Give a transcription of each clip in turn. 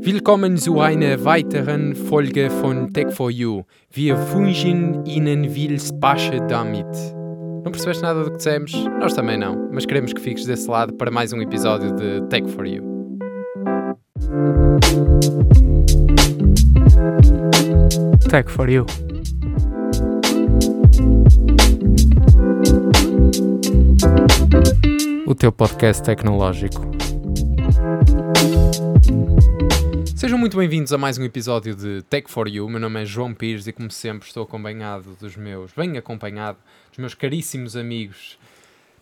Willkommen zu einer weiteren Folge von Tech for You. Wir wünschen Ihnen viel Spaß damit. Não percebeste nada do que dissemos? Nós também não, mas queremos que fiques desse lado para mais um episódio de Tech for You. Tech for you. O teu podcast tecnológico. Sejam muito bem-vindos a mais um episódio de Tech for You. Meu nome é João Pires e, como sempre, estou acompanhado dos meus, bem acompanhado, dos meus caríssimos amigos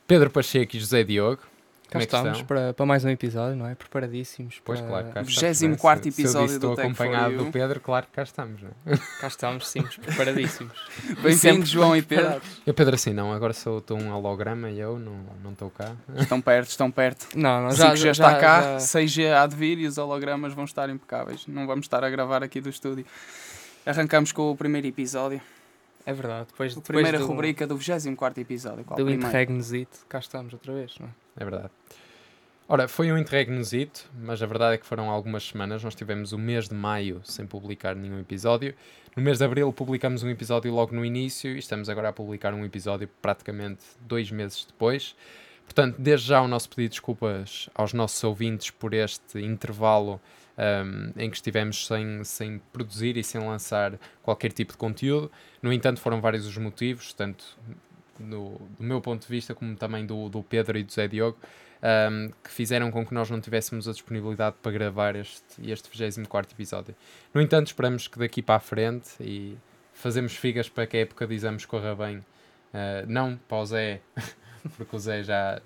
Pedro Pacheco e José Diogo. Cá Como é que estamos para, para mais um episódio, não é? Preparadíssimos. Pois, para- claro, cá estamos, 24º não é? Se- se eu episódio disse do estou Tech acompanhado You. do Pedro, claro que cá estamos, não é? Cá estamos, sim, preparadíssimos. Bem-vindos, Sempre João e Pedro. Eu, Pedro, assim não, agora sou estou um holograma e eu não não estou cá. Estão perto, estão perto. Não, não, O já, 5G está cá, já- 6G há de vir e os hologramas vão estar impecáveis. Não vamos estar a gravar aqui do estúdio. Arrancamos com o primeiro episódio. É verdade. Depois, A depois primeira do, rubrica do 24 episódio. Qual do primeiro? Interregnezito, cá estamos outra vez, não é? É verdade. Ora, foi um interregnozito, mas a verdade é que foram algumas semanas. Nós tivemos o mês de maio sem publicar nenhum episódio. No mês de abril publicamos um episódio logo no início e estamos agora a publicar um episódio praticamente dois meses depois. Portanto, desde já o nosso pedido de desculpas aos nossos ouvintes por este intervalo ahm, em que estivemos sem, sem produzir e sem lançar qualquer tipo de conteúdo. No entanto, foram vários os motivos, tanto no- do meu ponto de vista como também do, do Pedro e do Zé Diogo, ahm, que fizeram com que nós não tivéssemos a disponibilidade para gravar este, este 24 episódio. No entanto, esperamos que daqui para a frente e fazemos figas para que a época de exames corra bem. Ah, não para o Zé, porque o Zé já,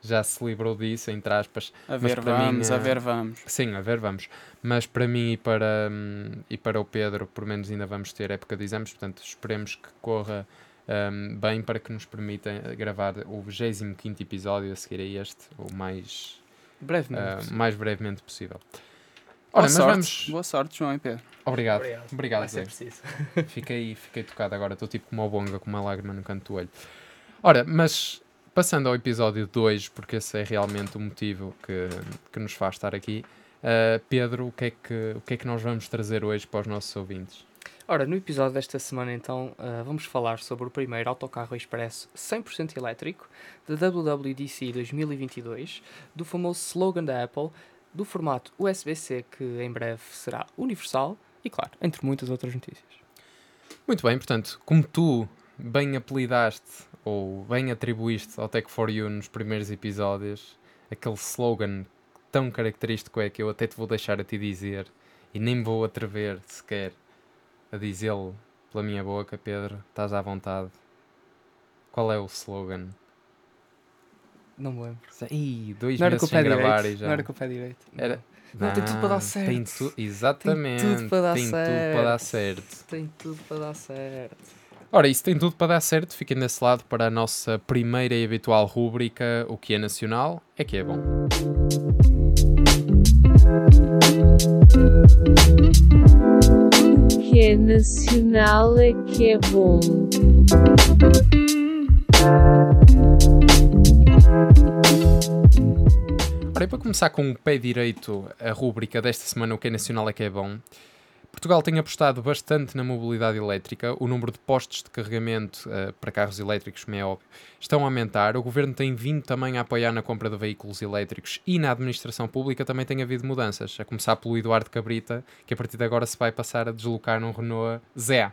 já se livrou disso, entre aspas. A ver, para mim, vamos, a eh, ver, vamos. Sim, a ver, vamos. Mas para mim e para, hum, e para o Pedro, por menos ainda vamos ter época de exames, portanto esperemos que corra hum, bem para que nos permita gravar o 25 episódio a seguir a este, o mais, Brevemente. ah, mais brevemente possível. Boa Ora, mas sorte, vamos. boa sorte, João e Pedro. Obrigado. Obrigado. Obrigado, Vai ser Zé. preciso. Fiquei, fiquei tocado agora, estou tipo como o bonga, com uma lágrima no canto do olho. Ora, mas passando ao episódio 2, porque esse é realmente o motivo que, que nos faz estar aqui. ah, Pedro, o que, é que, o que é que nós vamos trazer hoje para os nossos ouvintes? Ora, no episódio desta semana, então, ah, vamos falar sobre o primeiro autocarro expresso 100% elétrico da WWDC 2022, do famoso slogan da Apple, do formato USB-C, que em breve será universal, e claro, entre muitas outras notícias. Muito bem, portanto, como tu bem apelidaste ou bem atribuíste ao Tech for You nos primeiros episódios, aquele slogan tão característico é que eu até te vou deixar a ti dizer e nem me vou atrever sequer a dizê-lo pela minha boca, Pedro, estás à vontade. Qual é o slogan? Não me lembro. Ih, dois Não meses sem gravar direito. e já. Não era com o pé direito. Era- Não, tem tudo para dar Ah, Tem certo. tu... Exatamente. para dar tem tudo para dar certo. Tem tudo para dar certo. Ora, isso tem tudo para dar certo. Fiquem desse lado para a nossa primeira e habitual rúbrica O que é nacional é que é bom. Que é nacional é que é bom. Ora, e para começar com o pé direito, a rúbrica desta semana O que é nacional é que é bom. Portugal tem apostado bastante na mobilidade elétrica. O número de postos de carregamento eh, para carros elétricos, como é óbvio, estão a aumentar. O governo tem vindo também a apoiar na compra de veículos elétricos e na administração pública também tem havido mudanças. A começar pelo Eduardo Cabrita, que a partir de agora se vai passar a deslocar num Renault Zé.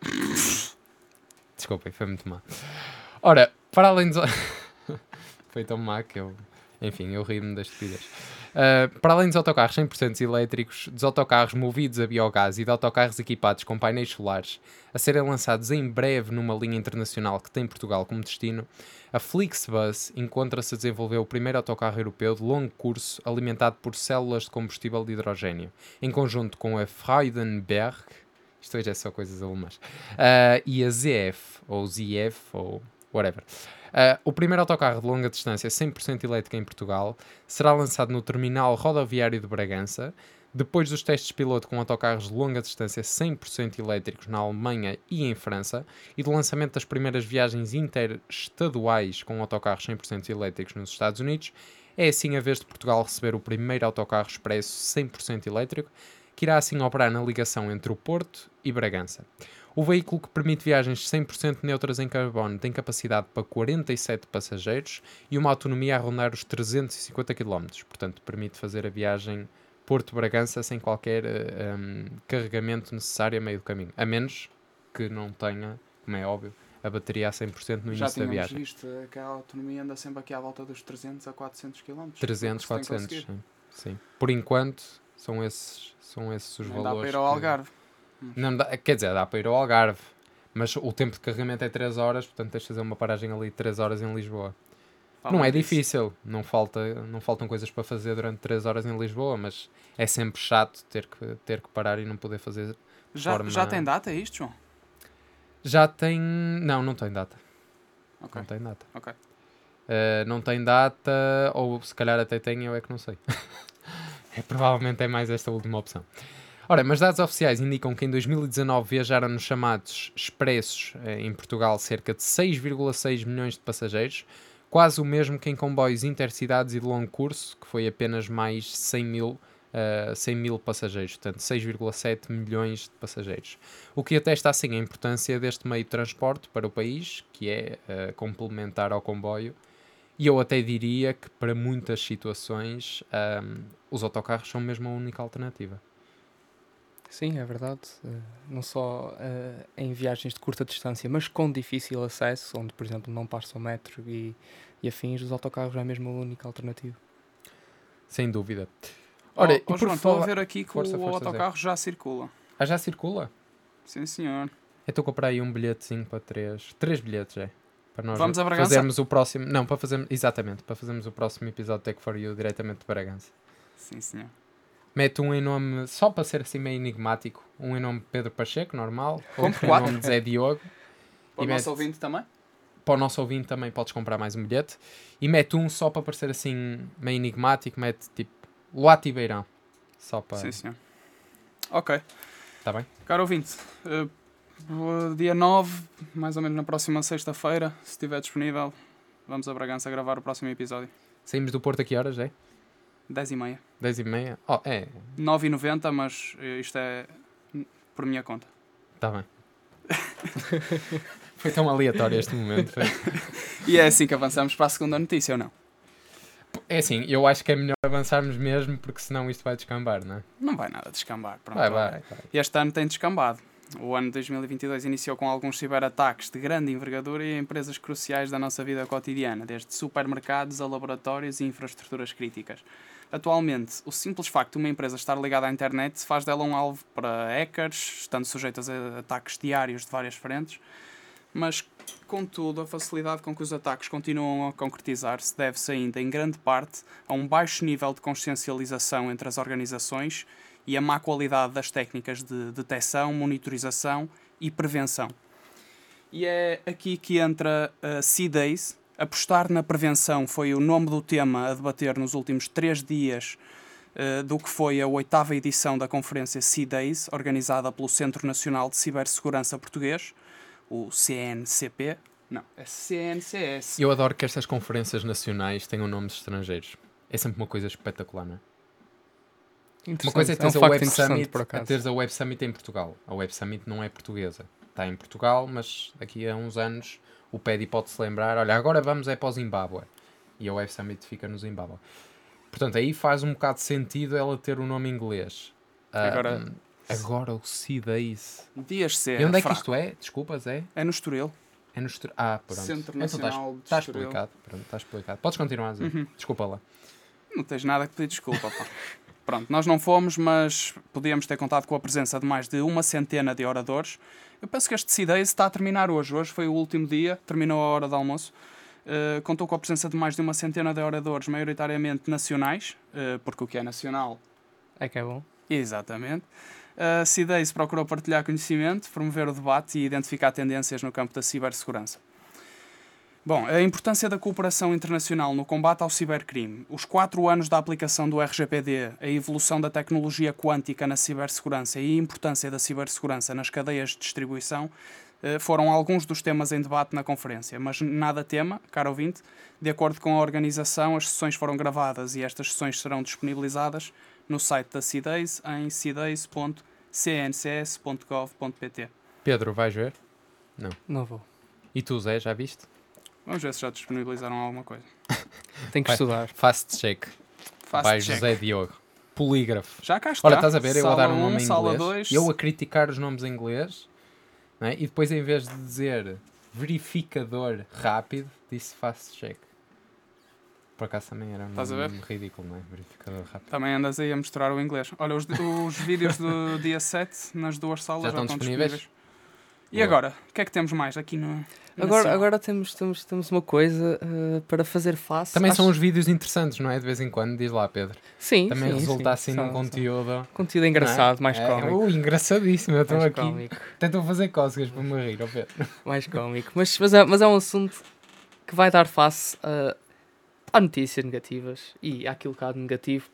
Desculpem, foi muito má. Ora, para além dos. foi tão má que eu. Enfim, eu ri-me da estupidez. Uh, para além dos autocarros 100% elétricos, dos autocarros movidos a biogás e de autocarros equipados com painéis solares a serem lançados em breve numa linha internacional que tem Portugal como destino, a Flixbus encontra-se a desenvolver o primeiro autocarro europeu de longo curso alimentado por células de combustível de hidrogênio, em conjunto com a Freudenberg, isto hoje é só coisas alemãs, uh, e a ZF, ou ZF, ou whatever. Uh, o primeiro autocarro de longa distância 100% elétrico em Portugal será lançado no terminal rodoviário de Bragança, depois dos testes piloto com autocarros de longa distância 100% elétricos na Alemanha e em França, e do lançamento das primeiras viagens interestaduais com autocarros 100% elétricos nos Estados Unidos, É assim a vez de Portugal receber o primeiro autocarro expresso 100% elétrico, que irá assim operar na ligação entre o Porto e Bragança. O veículo que permite viagens 100% neutras em carbono tem capacidade para 47 passageiros e uma autonomia a rondar os 350 km. Portanto, permite fazer a viagem Porto-Bragança sem qualquer eh, um, carregamento necessário a meio do caminho. A menos que não tenha, como é óbvio, a bateria a 100% no Já início da tínhamos viagem. visto eh, que a autonomia anda sempre aqui à volta dos 300 a 400 km. 300, Se tem 400. conseguido. Sim. sim. Por enquanto, são esses, são esses os dá valores. para ir ao que- Algarve. Não dá, quer dizer, dá para ir ao Algarve, mas o tempo de carregamento é 3 horas, portanto tens de fazer uma paragem ali de 3 horas em Lisboa. Fala não é disso. difícil, não, falta, não faltam coisas para fazer durante 3 horas em Lisboa, mas é sempre chato ter que, ter que parar e não poder fazer. Já, forma- já tem data isto, João? Já tem. Não, não tem data. Ok. Não tem data. Ok. Uh, não tem data, ou se calhar até tem, eu é que não sei. é, provavelmente é mais esta última opção. Ora, mas dados oficiais indicam que em 2019 viajaram nos chamados expressos eh, em Portugal cerca de 6,6 milhões de passageiros, quase o mesmo que em comboios intercidades e de longo curso, que foi apenas mais 100 mil, eh, 100 mil passageiros, portanto 6,7 milhões de passageiros. O que atesta assim a importância deste meio de transporte para o país, que é eh, complementar ao comboio, e eu até diria que para muitas situações ahm, os autocarros são mesmo a única alternativa. Sim, é verdade. Eh, não só eh, em viagens de curta distância, mas com difícil acesso, onde, por exemplo, não passa o metro e, e afins, os autocarros é mesmo a única alternativa. Sem dúvida. Ora, Ora, e oh, por João, estou a falar- ver aqui que Força, o força, autocarro já circula. Ah, já circula? Sim, senhor. Então comprei aí um bilhetezinho para três. Três bilhetes, é. Para nós Vamos a Bragança? fazermos o próximo. Não, para fazermos. Exatamente, para fazermos o próximo episódio de Tech for You diretamente de Bragança. Sim, senhor. Mete um em nome, só para ser assim meio enigmático, um em nome de Pedro Pacheco, normal. Compre em quatro. nome de Zé Diogo. Para o E nosso mete- ouvinte também? para o nosso ouvinte também podes comprar mais um bilhete. E mete um só para parecer assim meio enigmático, mete tipo Luati Beirão. Só para. Sim, senhor. Ok. Está bem? Caro ouvinte, o dia 9, mais ou menos na próxima sexta-feira, se estiver disponível, vamos a Bragança gravar o próximo episódio. Saímos do Porto a que horas, é? 10 e meia. 10 e meia? Oh, é. 9,90, mas eh, isto é por minha conta. Está bem. foi tão aleatório este momento. foi. E é assim que avançamos para a segunda notícia, ou não? É assim, eu acho que é melhor avançarmos mesmo, porque senão isto vai descambar, não é? Não vai nada descambar. Pronto, Vai, vai, vai. Este ano tem descambado. O ano de 2022 iniciou com alguns ciberataques de grande envergadura e empresas cruciais da nossa vida cotidiana, desde supermercados a laboratórios e infraestruturas críticas. Atualmente, o simples facto de uma empresa estar ligada à internet faz dela um alvo para hackers, estando sujeitas a ataques diários de várias frentes, mas, contudo, a facilidade com que os ataques continuam a concretizar-se deve-se ainda, em grande parte, a um baixo nível de consciencialização entre as organizações e a má qualidade das técnicas de detecção, monitorização e prevenção. E é aqui que entra a C-Days. Apostar na prevenção foi o nome do tema a debater nos últimos três dias eh, do que foi a oitava edição da conferência C-Days, organizada pelo Centro Nacional de Cibersegurança Português, o CNCP. Não, é CNCS. Eu adoro que estas conferências nacionais tenham nomes estrangeiros. É sempre uma coisa espetacular, não é? Uma coisa é um teres a facto Web interessante, Summit, por a acaso. teres a Web Summit em Portugal. A Web Summit não é portuguesa. Está em Portugal, mas daqui a uns anos o Paddy pode-se lembrar, olha, agora vamos é para o Zimbábue. E a Web Summit fica no Zimbábue. Portanto, aí faz um bocado de sentido ela ter o nome inglês. Ah, Agora- agora o C-Days. Dias C. E onde é que fraco. isto é? Desculpa, Zé? É no Estoril. É no Estor- Ah, pronto. Centro Então estás- Nacional de Está Estoril. explicado. Pronto, está explicado. Podes continuar, Zé. Uhum. Desculpa lá. Não tens nada que pedir desculpa, pá. Pronto, nós não fomos, mas podíamos ter contado com a presença de mais de uma centena de oradores. Eu penso que este C-Days está a terminar hoje. Hoje foi o último dia, terminou a hora de almoço. Uh, contou com a presença de mais de uma centena de oradores, maioritariamente nacionais, uh, porque o que é nacional É que é bom. Exatamente. A CIDEIS procurou partilhar conhecimento, promover o debate e identificar tendências no campo da cibersegurança. Bom, a importância da cooperação internacional no combate ao cibercrime, os quatro anos da aplicação do RGPD, a evolução da tecnologia quântica na cibersegurança e a importância da cibersegurança nas cadeias de distribuição eh, foram alguns dos temas em debate na conferência, mas nada tema, caro ouvinte. De acordo com a organização, as sessões foram gravadas e estas sessões serão disponibilizadas no site da CIDES em cideis.cncs.gov.pt. Pedro, vais ver? Não vou. E tu, Zé, já viste? Vamos ver se já disponibilizaram alguma coisa. Tenho que Vai. estudar. Fast check. Fast Vai check. José Diogo. Polígrafo. Já cá está. Olha, estás a ver? Eu a Sala dar um nome um, em sala inglês. 2. Eu a criticar os nomes em inglês. é? E depois, em vez de dizer verificador rápido, disse fast check. Por acaso também era um Estás ridículo, não é? Verificador rápido. Também andas aí a mostrar o inglês. Olha, os, os vídeos do dia 7 nas duas salas Já já, estão estão disponíveis? disponíveis. E Boa. agora? O que é que temos mais aqui no. Agora, sala? agora temos, temos, temos uma coisa eh, para fazer face. Também às- são uns vídeos interessantes, não é? De vez em quando, diz lá, Pedro. Sim, Também sim, resulta sim. assim num conteúdo. Conteúdo engraçado, não é? mais É, cómico. uh, engraçadíssimo. Eu estou mais aqui. cómico. A fazer cócegas para me rir, ó Pedro. mais cómico. Mas, mas, é, mas é um assunto que vai dar face a, a notícias negativas e àquilo que há de negativo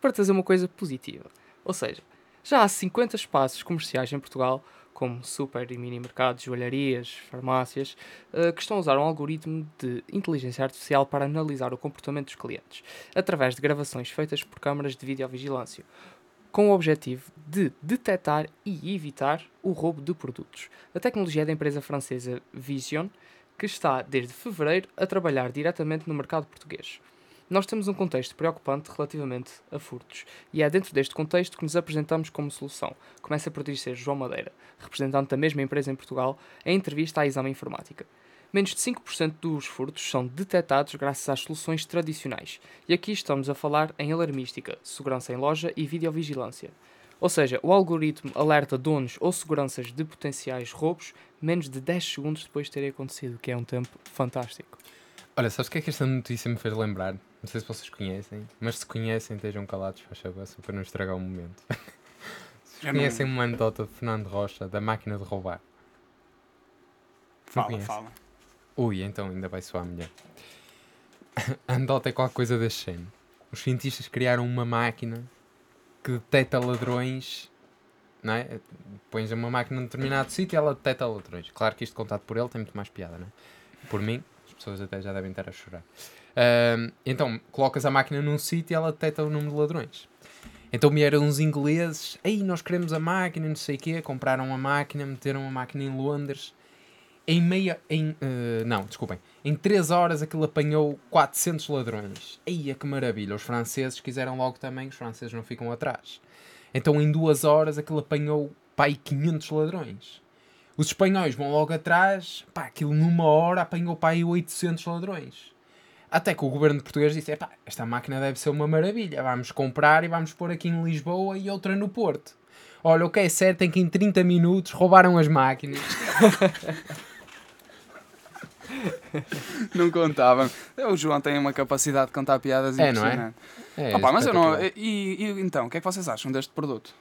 para trazer uma coisa positiva. Ou seja, já há 50 espaços comerciais em Portugal, como super e mini mercados, joalharias, farmácias, eh, que estão a usar um algoritmo de inteligência artificial para analisar o comportamento dos clientes, através de gravações feitas por câmaras de videovigilância, com o objetivo de detectar e evitar o roubo de produtos. A tecnologia é da empresa francesa Vision, que está desde fevereiro a trabalhar diretamente no mercado português. Nós temos um contexto preocupante relativamente a furtos, e é dentro deste contexto que nos apresentamos como solução. Começa por dizer João Madeira, representante da mesma empresa em Portugal, em entrevista à Exame Informática. Menos de 5% dos furtos são detectados graças às soluções tradicionais, e aqui estamos a falar em alarmística, segurança em loja e videovigilância. Ou seja, o algoritmo alerta donos ou seguranças de potenciais roubos menos de 10 segundos depois de terem acontecido, que é um tempo fantástico. Olha, sabes o que é que esta notícia me fez lembrar? Não sei se vocês conhecem, mas se conhecem, estejam calados, faz favor, só para não estragar o momento. Não- Conhecem uma anedota de Fernando Rocha, da máquina de roubar? Fala, fala. Ui, então ainda vai soar melhor. A anedota é qualquer coisa deste género. Os cientistas criaram uma máquina que detecta ladrões, não é? Pões uma máquina num determinado sítio e ela detecta ladrões. Claro que isto contado por ele tem muito mais piada, não é? Por mim, as pessoas até já devem estar a chorar. Ahm, então, colocas a máquina num sítio e ela detecta o número de ladrões. Então vieram uns ingleses, aí nós queremos a máquina, não sei o quê, compraram a máquina, meteram a máquina em Londres. Em meia, em, eh, não, desculpem, em 3 horas aquilo apanhou 400 ladrões. Eia, que maravilha, os franceses quiseram logo também, os franceses não ficam atrás. Então em 2 horas aquilo apanhou, pai, 500 ladrões. Os espanhóis vão logo atrás, pá, aquilo numa hora apanhou, pai, 800 ladrões. Até que o governo português disse: Epá, esta máquina deve ser uma maravilha, vamos comprar e vamos pôr aqui em Lisboa e outra no Porto. Olha, o que é certo é que em 30 minutos roubaram as máquinas. Não contava. O João tem uma capacidade de contar piadas É, não é? impressionante. É, Opa, mas eu não. E, e então, o que é que vocês acham deste produto?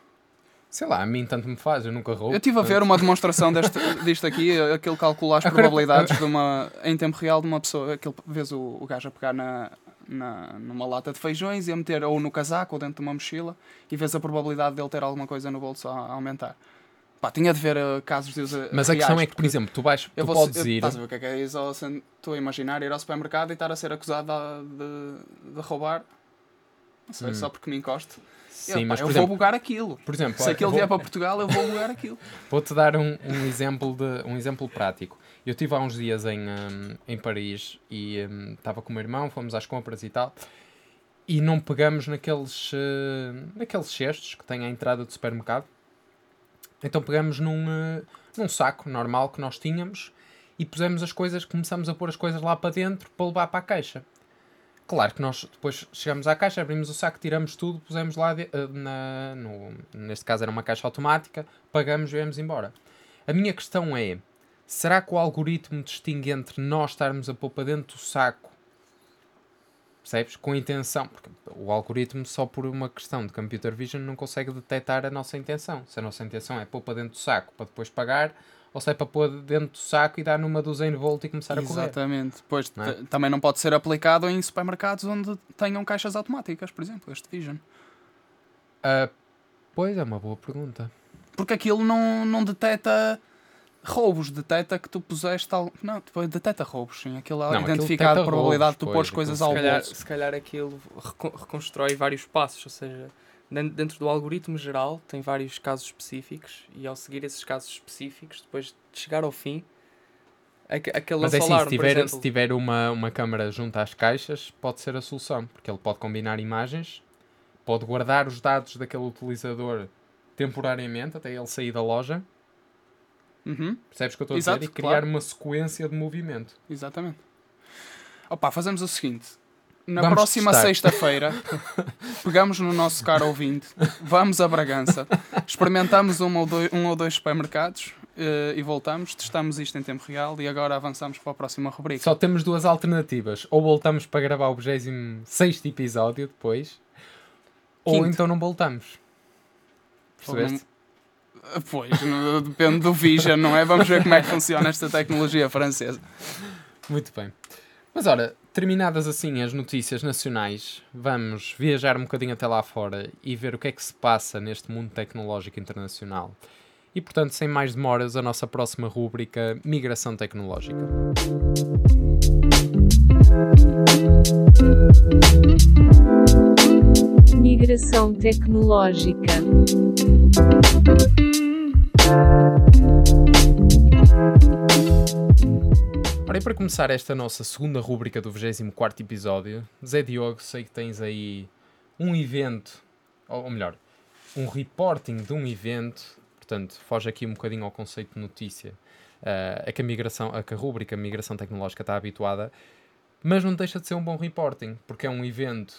Sei lá, a mim tanto me faz, eu nunca roubo. Eu estive a ver uma demonstração deste, disto aqui, aquele calcula as Agora- probabilidades de uma, em tempo real de uma pessoa. Aquele, vês o, o gajo a pegar na, na, numa lata de feijões e a meter ou no casaco ou dentro de uma mochila e vês a probabilidade dele ter alguma coisa no bolso a, a aumentar. Pá, tinha de ver eh, casos de uso Mas a reais, questão é que, por exemplo, tu, vais, eu tu vou, podes eu, ir. Estás a ver o que é que é isso? Estou a imaginar ir ao supermercado e estar a ser acusado de, de roubar. Não sei, Hum. só porque me encosto. Sim, eu, pá, mas eu por vou exemplo, bugar aquilo. por exemplo Se aquilo vou- vier para Portugal, eu vou bugar aquilo. Vou-te dar um, um exemplo de um exemplo prático. Eu estive há uns dias em, hum, em Paris e hum, estava com o meu irmão, fomos às compras e tal, e não pegamos naqueles, eh, naqueles cestos que têm à entrada do supermercado. Então pegamos num, eh, num saco normal que nós tínhamos e pusemos as coisas, começamos a pôr as coisas lá para dentro para levar para a caixa. Claro que nós depois chegamos à caixa, abrimos o saco, tiramos tudo, pusemos lá, de- eh, na, no, neste caso era uma caixa automática, pagamos e viemos embora. A minha questão é, será que o algoritmo distingue entre nós estarmos a pôr dentro do saco, percebes? Com intenção, porque o algoritmo só por uma questão de computer vision não consegue detectar a nossa intenção. Se a nossa intenção é pôr dentro do saco para depois pagar, ou se é para pôr dentro do saco e dar numa duzena de volta e começar a correr. Exatamente. Depois Não é? também não pode ser aplicado em supermercados onde tenham caixas automáticas, por exemplo, este Vision. Ah, pois é uma boa pergunta. Porque aquilo não, não detecta roubos, detecta que tu puseste algo. Não, tipo, detecta roubos, sim. Aquilo Não, aquilo identifica a probabilidade de tu roubos, pôres pois, coisas ao se, calhar, bolso. se calhar aquilo recon- reconstrói vários passos, ou seja, dentro do algoritmo geral tem vários casos específicos e ao seguir esses casos específicos, depois de chegar ao fim, aque- aquele Mas é assim, se tiver, exemplo, se tiver uma, uma câmara junto às caixas, pode ser a solução, porque ele pode combinar imagens, pode guardar os dados daquele utilizador temporariamente até ele sair da loja, Uhum, percebes o que eu estou a dizer? E criar claro. uma sequência de movimento. exatamente. Opa, fazemos o seguinte. Na Vamos próxima sexta-feira, pegamos no nosso caro ouvinte, vamos a Bragança, experimentamos um ou dois, um ou dois supermercados eh, e voltamos, testamos isto em tempo real e agora avançamos para a próxima rubrica. Só temos duas alternativas. Ou voltamos para gravar o 26 episódio depois, ou Quinto. então não voltamos. Ou Percebeste? Pois, depende do Vision, não é? Vamos ver como é que funciona esta tecnologia francesa. Muito bem. Mas ora, terminadas assim as notícias nacionais, vamos viajar um bocadinho até lá fora e ver o que é que se passa neste mundo tecnológico internacional. E portanto, sem mais demoras, a nossa próxima rúbrica Migração Tecnológica. Migração tecnológica. Ora, e para começar esta nossa segunda rúbrica do 24 episódio, Zé Diogo, sei que tens aí um evento, ou melhor, um reporting de um evento, portanto, foge aqui um bocadinho ao conceito de notícia, eh, a que a migração, a que a rúbrica Migração Tecnológica está habituada, mas não deixa de ser um bom reporting, porque é um evento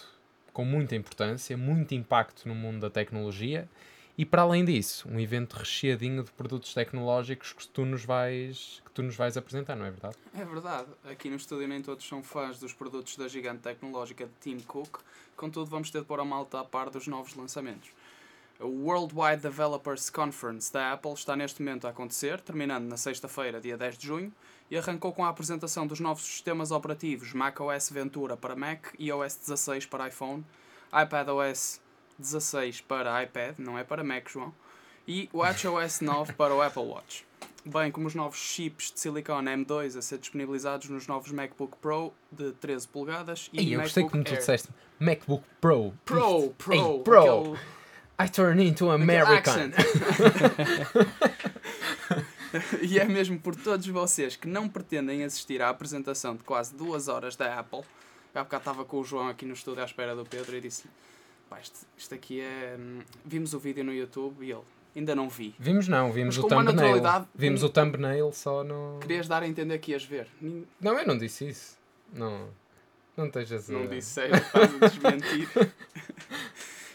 com muita importância, muito impacto no mundo da tecnologia, e para além disso, um evento recheadinho de produtos tecnológicos que tu nos vais, que tu nos vais apresentar, não é verdade? É verdade, aqui no estúdio nem todos são fãs dos produtos da gigante tecnológica de Tim Cook, contudo vamos ter de pôr a malta a par dos novos lançamentos. O Worldwide Developers Conference da Apple está neste momento a acontecer, terminando na sexta-feira, dia 10 de junho, e arrancou com a apresentação dos novos sistemas operativos macOS Ventura para Mac, iOS 16 para iPhone, iPadOS 16 para iPad, não é para Mac, João, e WatchOS 9 para o Apple Watch bem como os novos chips de silicone M2 a ser disponibilizados nos novos MacBook Pro de 13 polegadas e Ei, eu gostei MacBook como tu Air. disseste MacBook Pro. Pro, Pro, Ei, Pro. aquele- I turn into American. accent. e é mesmo por todos vocês que não pretendem assistir à apresentação de quase duas horas da Apple. Eu há bocado estava com o João aqui no estúdio à espera do Pedro e disse Pá, isto, isto aqui é. hum, Vimos o vídeo no YouTube e ele ainda não vi. Vimos não, vimos Mas o thumbnail. Vimos o thumbnail só no. Querias dar a entender que ias ver. Não, eu não disse isso. Não. Não estejas a. Não disse sério, estás a desmentir.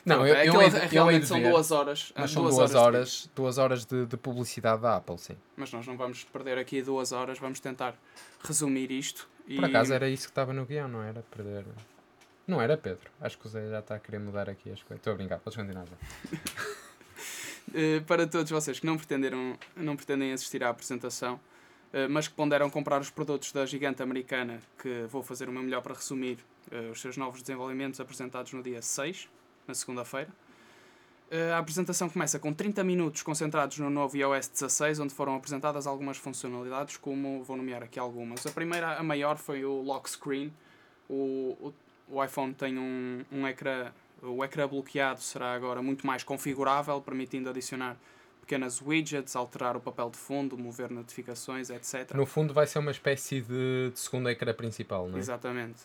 Não, eu, é eu, de- eu realmente de são ver, duas horas. Mas ah, são duas de horas, duas horas de, de publicidade da Apple, sim. Mas nós não vamos perder aqui duas horas, vamos tentar resumir isto. E, Por acaso era isso que estava no guião, não era? Perder. Não era, Pedro? Acho que o Zé já está a querer mudar aqui as coisas. Estou a brincar, podes continuar. Zé. eh, para todos vocês que não, pretenderam, não pretendem assistir à apresentação, eh, mas que ponderam comprar os produtos da gigante americana, que vou fazer o meu melhor para resumir eh, os seus novos desenvolvimentos apresentados no dia 6, na segunda-feira. A apresentação começa com 30 minutos concentrados no novo iOS 16, onde foram apresentadas algumas funcionalidades, como vou nomear aqui algumas. A primeira, a maior, foi o lock screen. O, o, o iPhone tem um, um ecrã, o ecrã bloqueado será agora muito mais configurável, permitindo adicionar pequenas widgets, alterar o papel de fundo, mover notificações, etc. No fundo vai ser uma espécie de, de segundo ecrã principal, não é? Exatamente.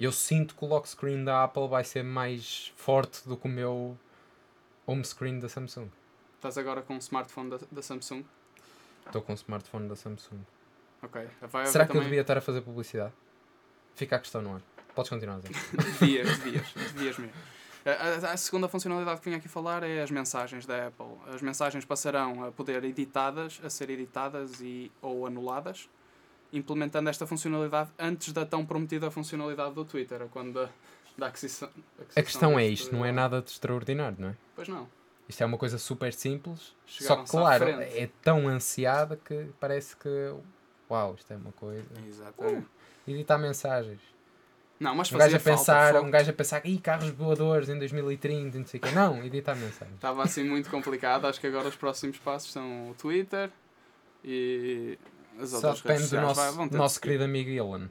Eu sinto que o lock screen da Apple vai ser mais forte do que o meu home screen da Samsung. Estás agora com um smartphone da, da Samsung? Estou com o smartphone da Samsung. Ok. Será que eu também... devia estar a fazer publicidade? Fica a questão no ar. Podes continuar, Zé. Devias, devias, devias mesmo. A, a- segunda funcionalidade que vim aqui falar é as mensagens da Apple. As mensagens passarão a poder editadas, a ser editadas e ou anuladas, implementando esta funcionalidade antes da tão prometida funcionalidade do Twitter, quando da, da aquisição, A questão é isto, não é nada de extraordinário, não é? Pois não. Isto é uma coisa super simples, só que claro, é tão ansiada que parece que uau, isto é uma coisa. Exatamente. Editar mensagens. Não, mas Um gajo a falta pensar, foco. um gajo a pensar, ih, carros voadores em 2030, e não sei o quê. Não, editar mensagens. Estava assim muito complicado. Acho que agora os próximos passos são o Twitter, E as Só outras redes depende do nosso, vai- nosso querido amigo Elon.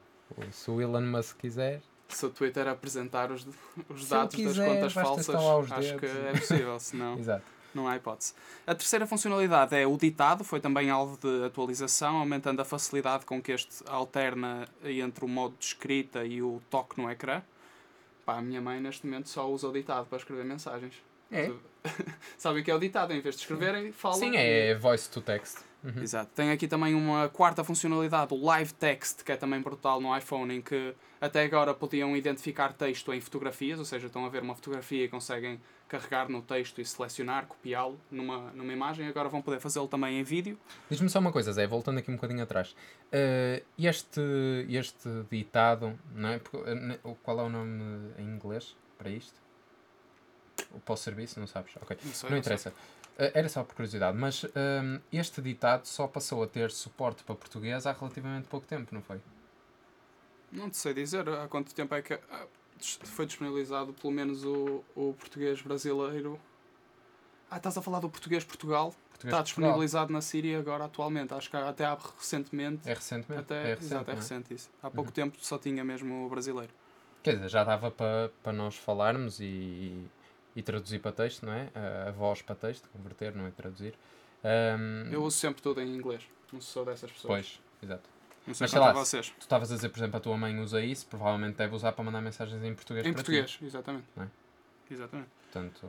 Se o Elon Musk quiser. Se o Twitter apresentar os, os dados quiser, das contas falsas, acho que dedos. é possível, senão Exato. Não há hipótese. A terceira funcionalidade é o ditado, foi também alvo de atualização, aumentando a facilidade com que este alterna entre o modo de escrita e o toque no ecrã. Pá, a minha mãe neste momento só usa o ditado para escrever mensagens. É? Sabem o que é o ditado? Em vez de escreverem, falam. Sim, é voice to text. Uhum. Exato. Tem aqui também uma quarta funcionalidade, o Live Text, que é também brutal no iPhone, em que até agora podiam identificar texto em fotografias, ou seja, estão a ver uma fotografia e conseguem carregar no texto e selecionar, copiá-lo numa, numa imagem. Agora vão poder fazê-lo também em vídeo. Diz-me só uma coisa, Zé, voltando aqui um bocadinho atrás. Eh, este, este ditado, não é? Eh, qual é o nome em inglês para isto? O pós-serviço, não sabes? Ok. Não, sei, Não não interessa. Eh, era só por curiosidade, mas ehm, este ditado só passou a ter suporte para português há relativamente pouco tempo, não foi? Não te sei dizer há quanto tempo é que ah, foi disponibilizado pelo menos o, o português brasileiro. Ah, estás a falar do português Portugal? Português Está de Portugal. disponibilizado na Síria agora atualmente. Acho que até há recentemente. É recentemente? Até, é recente, exato, é é? recente isso. Há pouco Uhum. tempo só tinha mesmo o brasileiro. Quer dizer, já dava para para nós falarmos e, e traduzir para texto, não é? A, a voz para texto, converter, não é? Traduzir. Ehm, Eu uso sempre tudo em inglês. Não sou dessas pessoas. Pois, exato. Não sei Mas sei lá, vocês. Tu estavas a dizer, por exemplo, a tua mãe usa isso, provavelmente deve usar para mandar mensagens em português. Em para ti. português, exatamente. É? Exatamente. Portanto,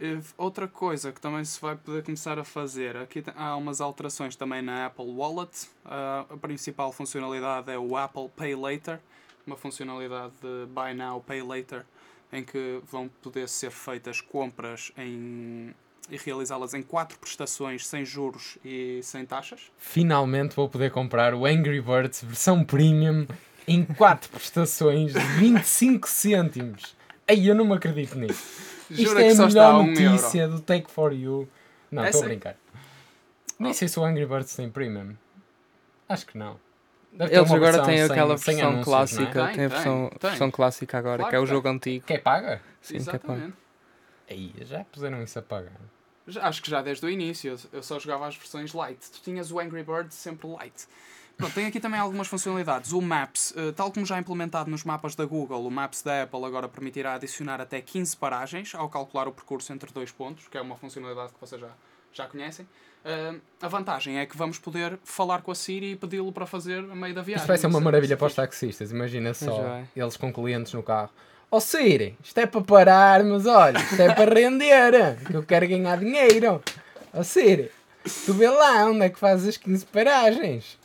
E outra coisa que também se vai poder começar a fazer, aqui há umas alterações também na Apple Wallet. Ah, a principal funcionalidade é o Apple Pay Later, uma funcionalidade de Buy Now, Pay Later, em que vão poder ser feitas compras em, e realizá-las em quatro prestações sem juros e sem taxas. finalmente vou poder comprar o Angry Birds versão premium em 4 prestações de 25 cêntimos. Aí eu não me acredito nisso. Isto Jura é que a a melhor um notícia do Take for You. Não, É estou a sério? brincar. Nem sei se o Angry Birds tem premium. Acho que não. Eles agora têm sem- aquela sem versão anúncios, não é? clássica, Tem, tem, a versão, tem. versão clássica agora, Claro que é o que jogo antigo. Que é paga? Sim, que é. Exatamente. Aí, já puseram isso a pagar. Já- acho que já desde o início. eu- só jogava as versões light. Tu tinhas o Angry Birds sempre light. Pronto, tem aqui também algumas funcionalidades. O Maps, eh, tal como já implementado nos mapas da Google, o Maps da Apple agora permitirá adicionar até 15 paragens ao calcular o percurso entre dois pontos, que é uma funcionalidade que vocês já, já conhecem. Eh, a vantagem é que vamos poder falar com a Siri e pedi-lo para fazer a meio da viagem. Isto vai ser uma é- maravilha é para os taxistas. Imagina só vai. eles com clientes no carro. Ó Siri, isto é para parar, mas olha, isto é para render, que eu quero ganhar dinheiro. Ó Siri, tu vê lá onde é que fazes as 15 paragens.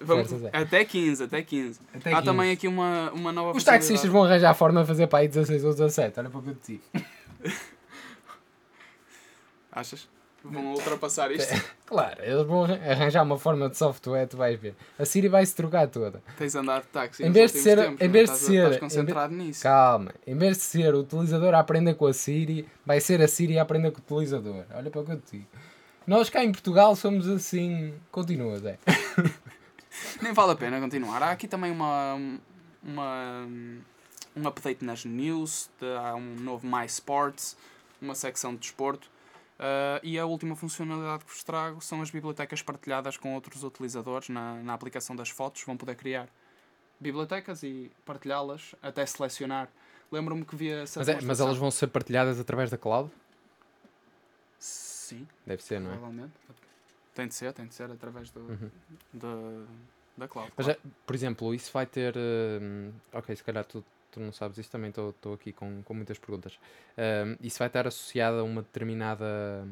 Vamos- Zé. até 15, até 15. Até Há 15. também aqui uma, uma nova Os taxistas vão arranjar a forma de fazer para aí 16 ou 17, olha para o que eu te digo. Achas? Vão ultrapassar isto? Claro, eles vão arran- arranjar uma forma de software, tu vais ver. A Siri vai se trocar toda. Tens andado de táxi Em vez de ser- tempos, em não? vez de ser- Estás em concentrado nisso. Calma, em vez de ser o utilizador a aprender com a Siri, vai ser a Siri a aprender com o utilizador. Olha para o que eu te digo. Nós cá em Portugal somos assim. Continua, Zé. Nem vale a pena continuar. Há aqui também uma, uma, um update nas news, de- há um novo My Sports, uma secção de desporto. Ah, e a última funcionalidade que vos trago são as bibliotecas partilhadas com outros utilizadores na, na aplicação das fotos. Vão poder criar bibliotecas e partilhá-las até selecionar. Lembro-me que via essa Mas, é- mas elas vão ser partilhadas através da cloud? Sim, Deve ser, não é? provavelmente. Tem de ser, tem de ser através do, Uhum. da, da cloud. Mas, é, por exemplo, isso vai ter. hum, ok, se calhar tu, tu não sabes isso, também estou aqui com, com muitas perguntas. Hum, isso vai estar associado a uma determinada.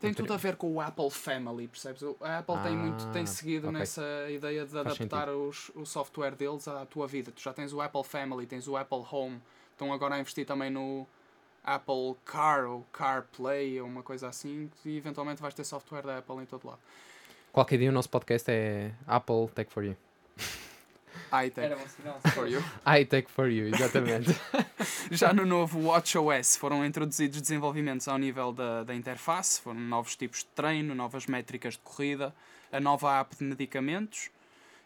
Tem um tudo a ver com o Apple Family, percebes? A Apple tem muito tem Ah, seguido ok. nessa ideia de adaptar os, o software deles à tua vida. Tu já tens o Apple Family, tens o Apple Home, estão agora a investir também no Apple Car ou CarPlay ou uma coisa assim, e eventualmente vais ter software da Apple em todo lado. Qualquer dia o nosso podcast é Apple Tech for You. iTech um sinal. for you. iTech for You, exatamente. Já no novo WatchOS foram introduzidos desenvolvimentos ao nível da, da interface, foram novos tipos de treino, novas métricas de corrida, a nova app de medicamentos,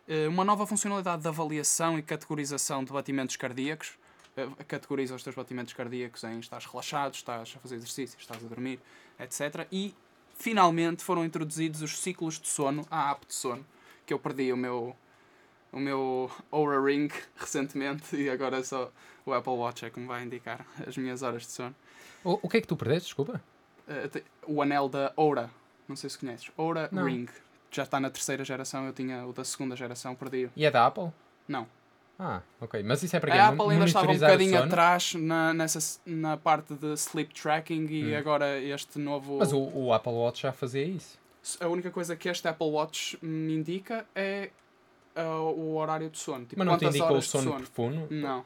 eh, uma nova funcionalidade de avaliação e categorização de batimentos cardíacos. Eh, Categoriza os teus batimentos cardíacos em estás relaxado, estás a fazer exercício, estás a dormir, etc. E finalmente foram introduzidos os ciclos de sono, a app de sono, que eu perdi o meu o meu Oura Ring recentemente e agora só o Apple Watch é que me vai indicar as minhas horas de sono. O, o que é que tu perdeste? Desculpa. Te- o anel da Oura, não sei se conheces, Oura Não. Ring. Já está na terceira geração, eu tinha o da segunda geração, perdi. E é da Apple? Não. Ah, ok. Mas isso é para quê? A Apple ainda estava um bocadinho atrás na, nessa, na parte de sleep tracking e Hum. agora este novo. Mas o, o Apple Watch já fazia isso. A única coisa que este Apple Watch me indica é uh, o horário de sono. Tipo, Mas não te indica o sono, sono. profundo? Não,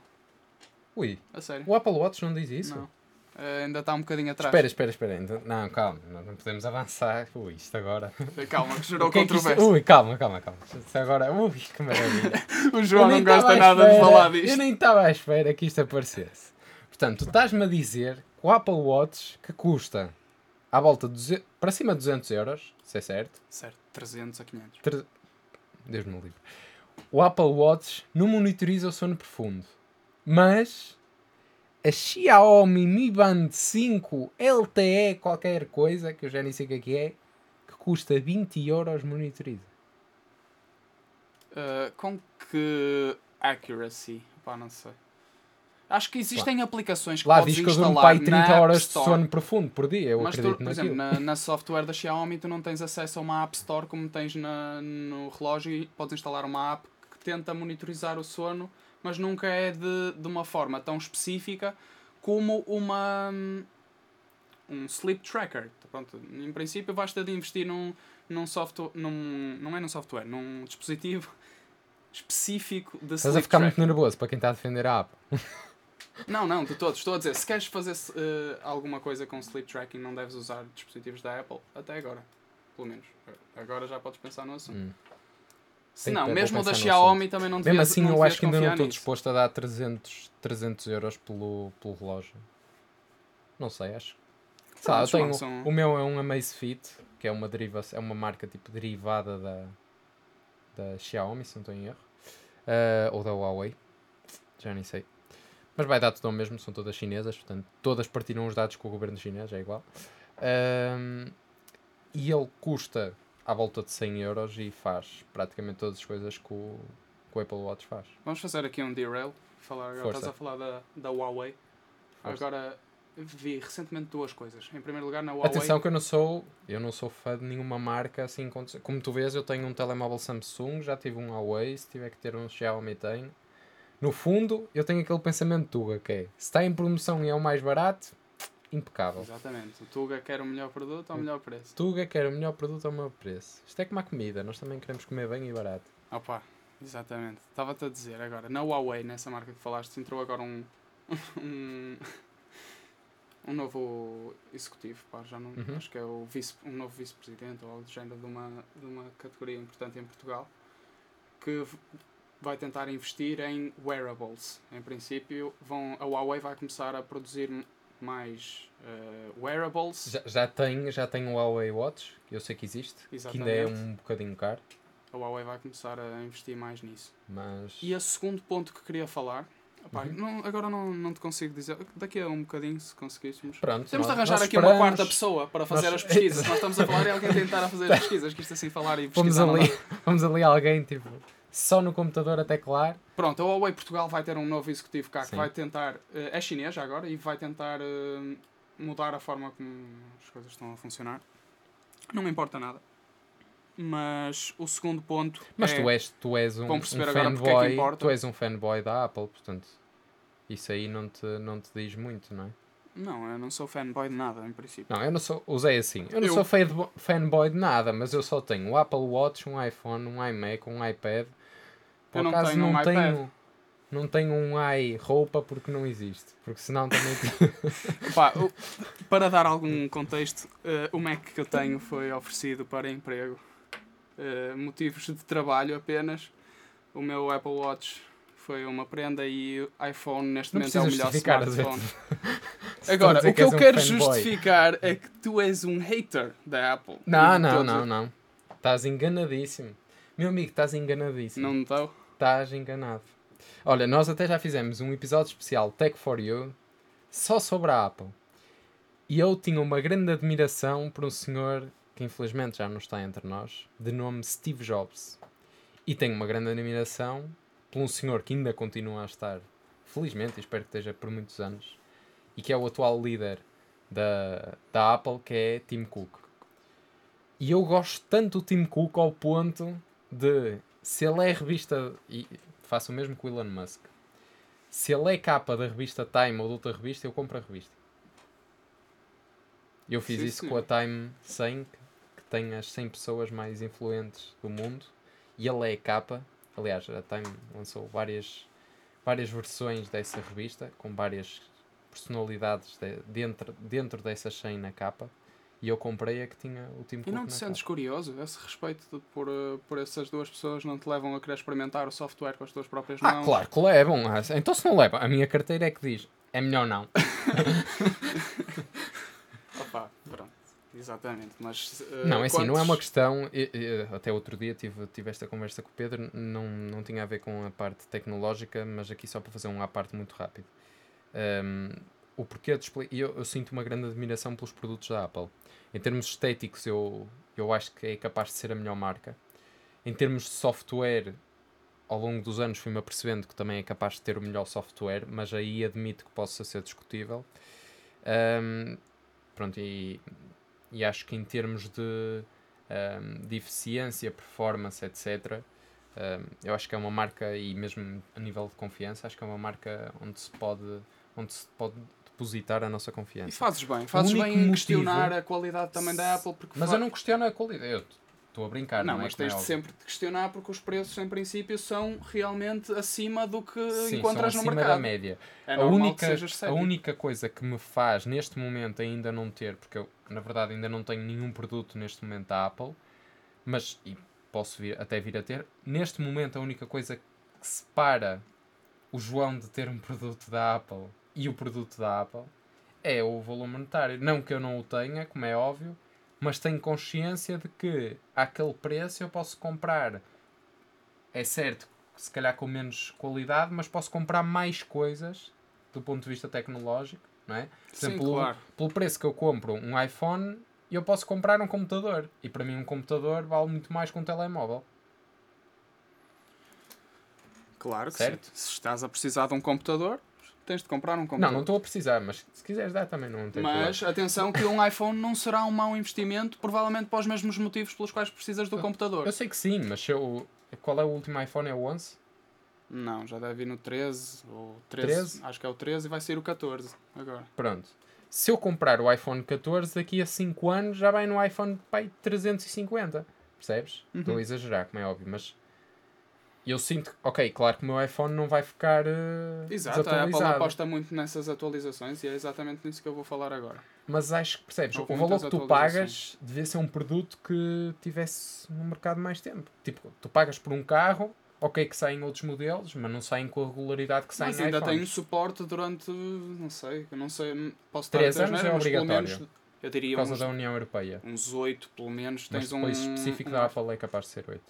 Ui, a sério. o Apple Watch não diz isso? Não. Uh, ainda está um bocadinho atrás. Espera, espera, espera. Então- Não, calma. Não, não podemos avançar. Ui, isto agora... Calma, que gerou que é que isto- controvérsia. Ui, calma, calma, calma. Isto agora... Ui, que maravilha. O João não gosta nada de falar disto. Eu nem estava à espera que isto aparecesse. Portanto, tu estás-me a dizer que o Apple Watch que custa à volta de 200, para cima de 200 euros, se é certo, Certo, 300 a 500. tre- Deus me livre, o Apple Watch não monitoriza o sono profundo. Mas a Xiaomi Mi Band 5 LTE qualquer coisa, que eu já nem sei o que é que é, custa 20 euros monitoriza. Uh, com que accuracy? Pá, não sei. Acho que existem aplicações que Lá podes diz que eu dou-me instalar pai na 30 App horas de sono profundo por dia, eu Mas tu, acredito por naquilo. exemplo, na, na software da Xiaomi tu não tens acesso a uma App Store como tens na, no relógio e podes instalar uma app que tenta monitorizar o sono, mas nunca é de, de uma forma tão específica como uma um sleep tracker. Pronto, em princípio basta de investir num, num software, num, não é num software, num dispositivo específico de Estás a ficar tracker. muito nervoso para quem está a defender a app. Não, não, de todos. Estou a dizer, se queres fazer eh, alguma coisa com sleep tracking, não deves usar dispositivos da Apple. Até agora. Pelo menos. Agora já podes pensar no assunto. Hum. Se não, mesmo o da Xiaomi também não devias Mesmo assim, não eu acho que ainda não estou disposto a dar 300, 300 euros pelo, pelo relógio. Não sei, acho. Lá, eu tenho, são- O meu é um Amazfit, que é uma, deriva, é uma marca tipo derivada da, da Xiaomi, se não estou em erro. Ah, ou da Huawei. Já nem sei. Mas vai dar tudo ao mesmo, são todas chinesas, portanto, todas partilham os dados com o governo chinês, é igual. Ahm, e ele custa à volta de 100 euros e faz praticamente todas as coisas que o, que o Apple Watch faz. Vamos fazer aqui um derail. Falar, agora estás a falar da, da Huawei. Força. Agora vi recentemente duas coisas. Em primeiro lugar, na Huawei. Atenção que eu não sou, eu não sou fã de nenhuma marca assim, como tu vês, eu tenho um telemóvel Samsung, já tive um Huawei, se tiver que ter um Xiaomi tenho. No fundo, eu tenho aquele pensamento Tuga, que é, se está em promoção e é o mais barato, impecável. Exatamente. O Tuga quer o melhor produto ao melhor preço. Tuga quer o melhor produto ao melhor preço. Isto é como a comida, nós também queremos comer bem e barato. Opa, exatamente. Estava-te a dizer agora, na Huawei, nessa marca que falaste, entrou agora um. um, um novo executivo, pá, já não, Uhum. acho que é o vice, um novo vice-presidente ou algo do género de uma, de uma categoria importante em Portugal, que vai tentar investir em wearables. Em princípio, vão, a Huawei vai começar a produzir mais eh, wearables. Já, já tenho, já tenho o Huawei Watch, que eu sei que existe, que ainda é Exatamente. um bocadinho caro, A Huawei vai começar a investir mais nisso. mas... E o segundo ponto que queria falar, Uhum. não- agora não, não te consigo dizer, daqui a um bocadinho, se conseguíssemos. Pronto, Temos de arranjar aqui uma esperamos. quarta pessoa para fazer Nós- as pesquisas. Nós estamos a falar e alguém tentar a fazer as pesquisas, que isto assim falar e Vamos pesquisar. não ali, vamos ali alguém, tipo, só no computador a teclar. Pronto, a Huawei Portugal vai ter um novo executivo cá que Sim. vai tentar, eh, é chinês agora, e vai tentar eh, mudar a forma como as coisas estão a funcionar. Não me importa nada. Mas o segundo ponto Mas é... tu és, tu és um, um é que fanboy, importa. tu és um fanboy da Apple, portanto, isso aí não te, não te diz muito, não é? Não, eu não sou fanboy de nada, em princípio. Não, eu não sou, usei assim, eu não Eu- sou fanbo- fanboy de nada, mas eu só tenho o Apple Watch, um iPhone, um iMac, um iPad. Por Eu não acaso tenho um não iPad. tenho, não tenho um iRoupa porque não existe, porque senão também... Pá, o- para dar algum contexto, eh, o Mac que eu tenho foi oferecido para emprego. Eh, motivos de trabalho apenas. O meu Apple Watch foi uma prenda e o iPhone neste Não momento é o melhor smartphone. Agora, o que eu um quero fanboy. justificar é que tu és um hater da Apple. Não, não, todos não, não. Estás enganadíssimo. Meu amigo, estás enganadíssimo. Não estou? Estás enganado. Olha, nós até já fizemos um episódio especial Tech for You só sobre a Apple. E eu tinha uma grande admiração por um senhor que infelizmente já não está entre nós, de nome Steve Jobs. E tenho uma grande admiração por um senhor que ainda continua a estar, felizmente, e espero que esteja por muitos anos, e que é o atual líder da, da Apple, que é Tim Cook. E eu gosto tanto do Tim Cook ao ponto de, se ele é revista, e faço o mesmo com o Elon Musk, se ele é capa da revista Time ou de outra revista, eu compro a revista. Eu fiz Sim, isso senhor. com a Time 100, que tem as 100 pessoas mais influentes do mundo, e ele é capa. Aliás, a Time lançou várias, várias versões dessa revista, com várias personalidades de- dentro, dentro dessas 100 na capa, e eu comprei a que tinha o Tim E Cook não na te sentes curioso? Esse respeito de, por, eh, por essas duas pessoas não te levam a querer experimentar o software com as tuas próprias Ah, mãos? claro que levam. ah, Então se não levam, a minha carteira é que diz, é melhor não. Opa, pronto. Exatamente. Mas, eh, Não, é assim, não é uma questão. e- e, Até outro dia tive, tive esta conversa com o Pedro, não, não tinha a ver com a parte tecnológica, mas aqui só para fazer um à parte muito rápido. Um, o porquê expli- eu, eu sinto uma grande admiração pelos produtos da Apple. Em termos estéticos, eu, eu acho que é capaz de ser a melhor marca. Em termos de software, ao longo dos anos fui-me apercebendo que também é capaz de ter o melhor software, mas aí admito que possa ser discutível. Um, pronto, e, e acho que em termos de, um, de eficiência, performance, etc., um, eu acho que é uma marca, e mesmo a nível de confiança, acho que é uma marca onde se pode, onde se pode depositar a nossa E confiança. fazes bem. Fazes bem em motivo- questionar a qualidade também da Apple. Porque Mas eu não questiono a qualidade. Eu estou a brincar, não, Não, é mas é tens de sempre de questionar porque os preços, em princípio, são realmente acima do que Sim, encontras no acima mercado. da média. É a, única, a única coisa que me faz neste momento ainda não ter, porque eu na verdade ainda não tenho nenhum produto neste momento da Apple, mas e posso vir, até vir a ter, neste momento a única coisa que separa o João de ter um produto da Apple e o produto da Apple é o valor monetário. Não que eu não o tenha, como é óbvio, mas tenho consciência de que àquele preço eu posso comprar. É certo, se calhar com menos qualidade, mas posso comprar mais coisas do ponto de vista tecnológico, não é? Por Sim, exemplo, claro. pelo preço que eu compro um iPhone, eu posso comprar um computador. E para mim um computador vale muito mais que um telemóvel. Claro que Certo. sim. Se estás a precisar de um computador, tens de comprar um computador. Não, não estou a precisar, mas se quiseres dar também não tem problema. Mas atenção que um iPhone não será um mau investimento, provavelmente para os mesmos motivos pelos quais precisas do computador. Eu sei que sim, mas eu... qual é o último iPhone? É o 11? Não, já deve ir no 13 ou 13, 13? Acho que é o 13 e vai sair o 14 agora. Pronto. Se eu comprar o iPhone 14, daqui a 5 anos já vai no iPhone pai, 350. Percebes? Uhum. Estou a exagerar, como é óbvio, mas eu sinto ok, claro que o meu iPhone não vai ficar uh, Exato, a Apple aposta muito nessas atualizações e é exatamente nisso que eu vou falar agora. Mas acho que, percebes, Houve o valor que tu pagas devia ser um produto que tivesse no mercado mais tempo. Tipo, tu pagas por um carro, ok que saem outros modelos, mas não saem com a regularidade que saem Mas ainda iPhones. tem suporte durante, não sei, eu não sei, posso estar Três a anos é obrigatório. eu diria Por causa uns, da União Europeia. uns 8, pelo menos, Mas tens um... depois específico um- da Apple é capaz de ser 8.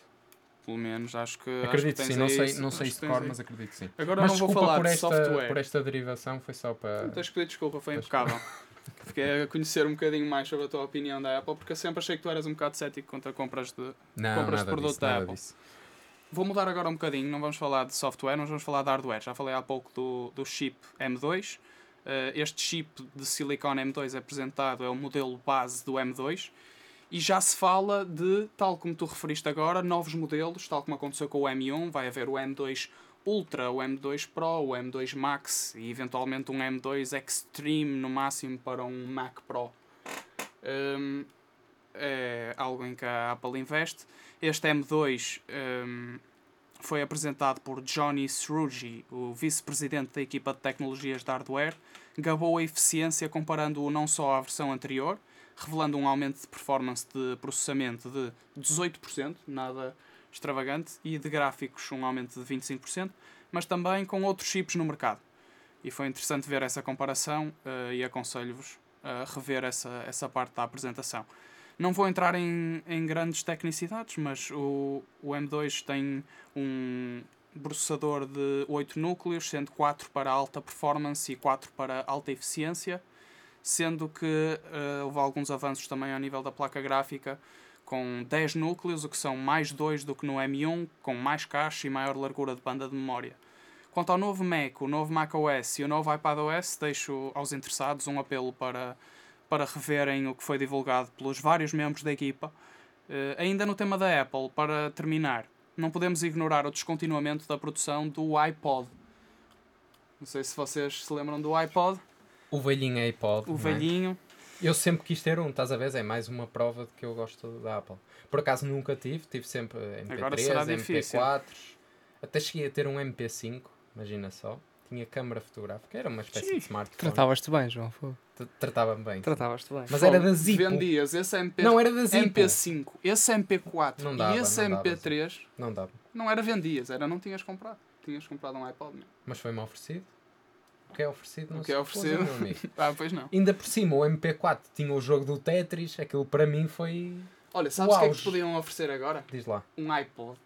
Pelo menos, acho que acho Acredito que sim, não sei, isso, não acho sei se tens cor, mas acredito que sim. Agora mas não vou falar por de esta, software. por esta derivação, foi só para... Não tens que pedir desculpa, foi impecável. Fiquei a conhecer um bocadinho mais sobre a tua opinião da Apple, porque eu sempre achei que tu eras um bocado cético contra compras de. Não, compras de produto disso, da Apple. disso. Vou mudar agora um bocadinho, não vamos falar de software, nós vamos falar de hardware. Já falei há pouco do, do chip M2. Eh, este chip de silicone M2 apresentado é o modelo base do M2 e já se fala de, tal como tu referiste agora, novos modelos, tal como aconteceu com o M1, vai haver o M2 Ultra, o M2 Pro, o M2 Max e eventualmente um M2 Extreme no máximo para um Mac Pro. Hum, é algo em que a Apple investe. Este M2 hum, foi apresentado por Johnny Sruji, o vice-presidente da equipa de tecnologias de hardware, gabou a eficiência comparando-o não só à versão anterior, revelando um aumento de performance de processamento de 18%, nada extravagante, e de gráficos um aumento de 25%, mas também com outros chips no mercado. E foi interessante ver essa comparação eh, e aconselho-vos a rever essa, essa parte da apresentação. Não vou entrar em, em grandes tecnicidades, mas o, o M2 tem um processador de 8 núcleos, sendo 4 para alta performance e 4 para alta eficiência. Sendo que eh, houve alguns avanços também ao nível da placa gráfica, com 10 núcleos, o que são mais 2 do que no M1, com mais caixa e maior largura de banda de memória. Quanto ao novo Mac, o novo macOS e o novo iPadOS, deixo aos interessados um apelo para, para reverem o que foi divulgado pelos vários membros da equipa. Eh, ainda no tema da Apple, para terminar, não podemos ignorar o descontinuamento da produção do iPod. Não sei se vocês se lembram do iPod, O velhinho iPod. o não é? velhinho. Eu sempre quis ter um, estás a ver? É mais uma prova de que eu gosto da Apple. Por acaso nunca tive, tive sempre Agora MP3, será difícil. MP4, até cheguei a ter um MP5, imagina só. Tinha câmara fotográfica, era uma espécie Sim. de smartphone. Tratavas-te bem, João. Tratava-me bem. Tratavas-te bem. Mas era da Zippo. Vendias esse MP, Não, era da Zippo. MP5, esse MP4 Não dava, e esse não dava, MP3 Não dava. não era vendias, era não tinhas comprado. Tinhas comprado um iPod. Não. Mas foi-me oferecido. O que é oferecido não O que é oferecido? meu amigo. Ah, pois não. Ainda por cima, o MP4 tinha o jogo do Tetris, aquilo para mim foi. Olha, sabes o que é que podiam oferecer agora? Diz lá. Um iPod.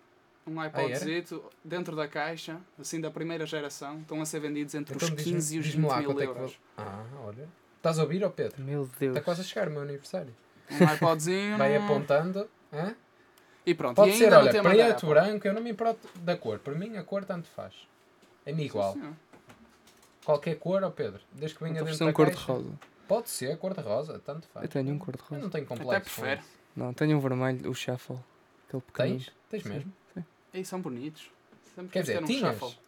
Um iPodzito dentro da caixa, assim da primeira geração, estão a ser vendidos entre Então os diz-me- 15 e os 20 diz-me lá mil é que euros. vou- Ah, olha. Estás a ouvir, ó Pedro? Meu Deus. Está quase a chegar o meu aniversário. Um iPodzinho. Vai num- apontando. Hã? E pronto, Pode e ser, olha, preto, branco, eu não me importo da cor. Para mim, a cor tanto faz. É-me igual. Sim. Qualquer cor, ó Pedro. Desde que venha Vou dentro da um cor de rosa. Pode ser, cor de rosa, tanto faz. Eu tenho um cor de Eu rosa. não tenho complexo. Até isso. Não, tenho um vermelho, o shuffle. Aquele pequenino. Tens? Tens Sim, mesmo? sim. Ei, são bonitos. Sempre Quer dizer, um tinhas? shuffle.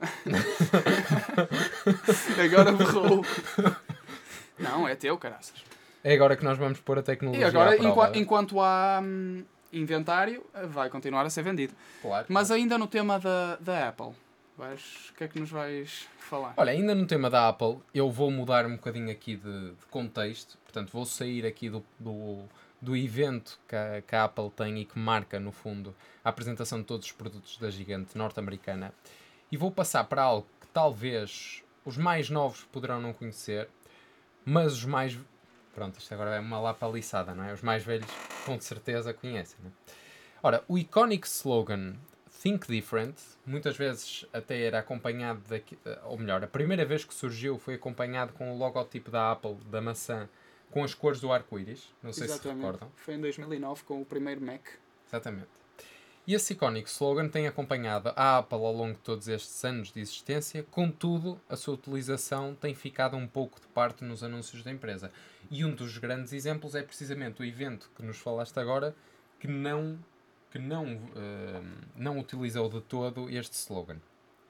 Agora borrou. Não, é teu, caraças. É agora que nós vamos pôr a tecnologia E agora, enqua- enquanto há hum, inventário, vai continuar a ser vendido. Claro. Mas ainda no tema da, da Apple, vais, o que é que nos vais falar? Olha, ainda no tema da Apple, eu vou mudar um bocadinho aqui de, de contexto. Portanto, vou sair aqui do, do, do evento que a, que a Apple tem e que marca, no fundo, a apresentação de todos os produtos da gigante norte-americana. E vou passar para algo que talvez os mais novos poderão não conhecer, mas os mais. Pronto, isto agora é uma lapaliçada, não é? Os mais velhos com certeza conhecem, não é? Ora, o icónico slogan Think Different, muitas vezes até era acompanhado, daqui, ou melhor, a primeira vez que surgiu foi acompanhado com o logotipo da Apple, da maçã, com as cores do arco-íris. Não sei se recordam. Foi em 2009 com o primeiro Mac. Exatamente. E esse icónico slogan tem acompanhado a Apple ao longo de todos estes anos de existência, contudo, a sua utilização tem ficado um pouco de parte nos anúncios da empresa. E um dos grandes exemplos é precisamente o evento que nos falaste agora, que não, que não, eh, não utilizou de todo este slogan.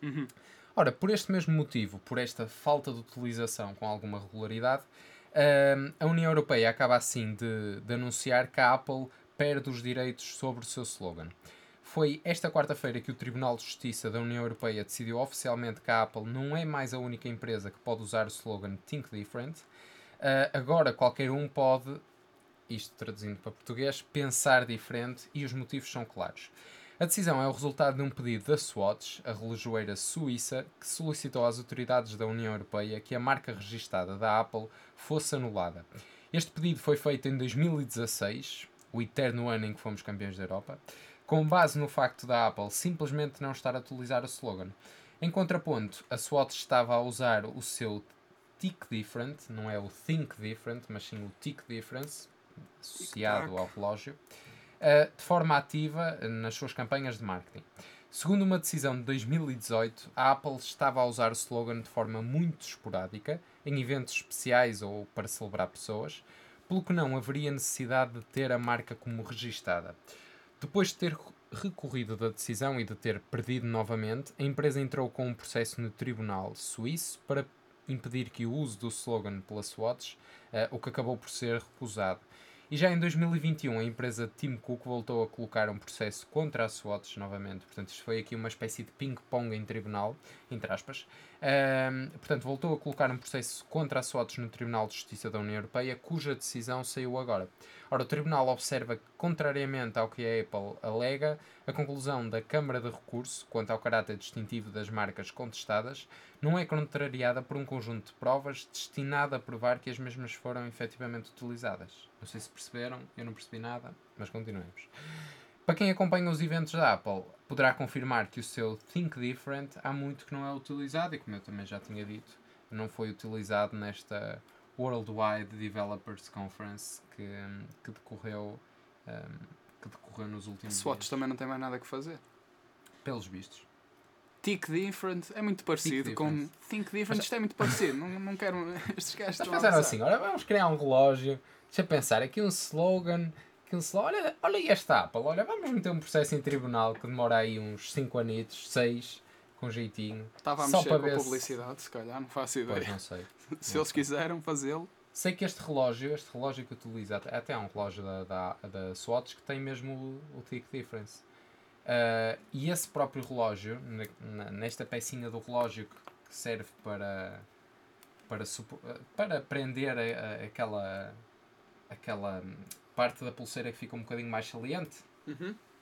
Uhum. Ora, por este mesmo motivo, por esta falta de utilização com alguma regularidade, hum, a União Europeia acaba assim de, de anunciar que a Apple perde os direitos sobre o seu slogan. Foi esta quarta-feira que o Tribunal de Justiça da União Europeia decidiu oficialmente que a Apple não é mais a única empresa que pode usar o slogan Think Different. Ah, agora qualquer um pode, isto traduzindo para português, pensar diferente e os motivos são claros. A decisão é o resultado de um pedido da Swatch, a relojoeira suíça, que solicitou às autoridades da União Europeia que a marca registada da Apple fosse anulada. Este pedido foi feito em 2016, o eterno ano em que fomos campeões da Europa, com base no facto da Apple simplesmente não estar a utilizar o slogan. Em contraponto, a Swatch estava a usar o seu Tick Different, não é o Think Different, mas sim o Tick Difference, associado ao relógio, uh, de forma ativa uh, nas suas campanhas de marketing. Segundo uma decisão de 2018, a Apple estava a usar o slogan de forma muito esporádica, em eventos especiais ou para celebrar pessoas, pelo que não haveria necessidade de ter a marca como registada. Depois de ter recorrido da decisão e de ter perdido novamente, a empresa entrou com um processo no tribunal suíço para impedir que o uso do slogan pela Swatch, eh, o que acabou por ser recusado. E já em 2021 a empresa Tim Cook voltou a colocar um processo contra a Swatch novamente. Portanto, isto foi aqui uma espécie de ping-pong em tribunal, entre aspas. Ahm, portanto, voltou a colocar um processo contra a Swatch no Tribunal de Justiça da União Europeia, cuja decisão saiu agora. Ora, o Tribunal observa que, contrariamente ao que a Apple alega, a conclusão da Câmara de Recurso quanto ao caráter distintivo das marcas contestadas não é contrariada por um conjunto de provas destinado a provar que as mesmas foram efetivamente utilizadas. Não sei se perceberam, eu não percebi nada, mas continuemos. Para quem acompanha os eventos da Apple, poderá confirmar que o seu Think Different há muito que não é utilizado e, como eu também já tinha dito, não foi utilizado nesta Worldwide Developers Conference que, que decorreu um, que decorreu nos últimos Swatch dias. também não tem mais nada que fazer. Pelos vistos. Tick Different é muito parecido com. Different. Think Different, isto é muito parecido. não, não quero. Estes gajos estão a pensaram assim, olha, vamos criar um relógio, deixa eu pensar, aqui um slogan, aqui um slogan, olha, olha esta Apple, olha, vamos meter um processo em tribunal que demora aí uns 5 anitos, 6, com jeitinho. Estava a Só mexer para com a se- publicidade, se calhar, não faço Pois, ideia. não sei. Se eles quiseram fazê-lo, Sei que este relógio, este relógio que utiliza, até há um relógio da, da, da Swatch que tem mesmo o, o Tick Difference. Ah, e esse próprio relógio, nesta pecinha do relógio que, serve para, para, ah, para prender a- a- aquela, aquela parte da pulseira que fica um bocadinho mais saliente,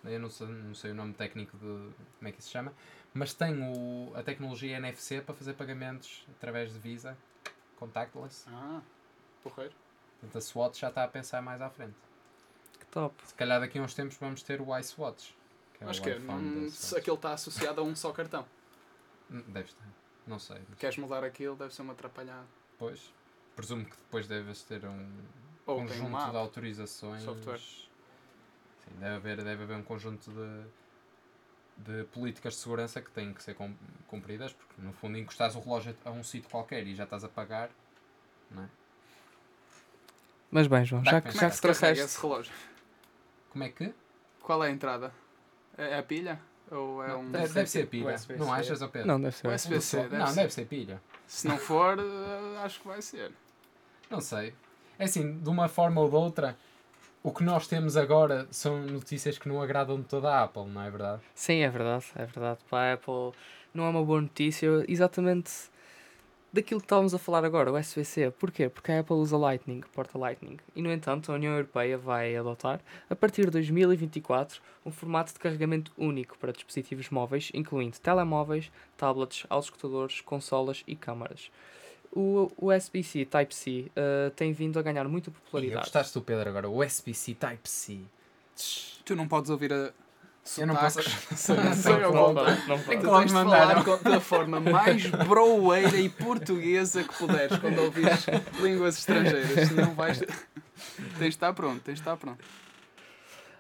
eu não sei, não sei o nome técnico de como é que isso se chama, mas tem o, a tecnologia NFC para fazer pagamentos através de Visa, contactless. Ah, porreiro. Portanto, a Swatch já está a pensar mais à frente. Que top. Se calhar daqui a uns tempos vamos ter o iSwatch. Que é Acho que é. Não, se Swatch. aquele está associado a um só cartão. Hum, Deve estar. Não sei. sei. Queres mudar aquilo, deve ser uma atrapalhada. Pois. Presumo que depois deves ter um Ou conjunto uma de autorizações. software. Sim, deve haver, deve haver um conjunto de, de políticas de segurança que têm que ser cum- cumpridas, porque no fundo encostas o relógio a um sítio qualquer e já estás a pagar, não é? Mas bem, João, Dá já que já é que trouxeste. esse relógio? Como é que? Qual é a entrada? É a pilha? Ou é um. deve, deve ser pilha. Não achas, Pedro? Não, deve ser. USB-C, Não, deve não, ser. deve ser pilha. Se não for, eh, acho que vai ser. Não sei. É assim, de uma forma ou de outra, o que nós temos agora são notícias que não agradam de toda a Apple, não é verdade? Sim, é verdade, é verdade. Para a Apple não é uma boa notícia exatamente daquilo que estávamos a falar agora, o USB-C. Porquê? Porque a Apple usa Lightning, porta Lightning. E, no entanto, a União Europeia vai adotar, a partir de 2024, um formato de carregamento único para dispositivos móveis, incluindo telemóveis, tablets, autoscutadores, consolas e câmaras. O USB-C Type-C eh, tem vindo a ganhar muita E eu popularidade. gostaste do Pedro agora, o USB-C Type-C. Tu não podes ouvir a. Eu não posso- sotaques. Não sei, eu Não não É de mandaram. falar da forma mais broeira e portuguesa que puderes quando ouvires línguas estrangeiras. Senão vais. Tens de estar pronto, tens de estar pronto.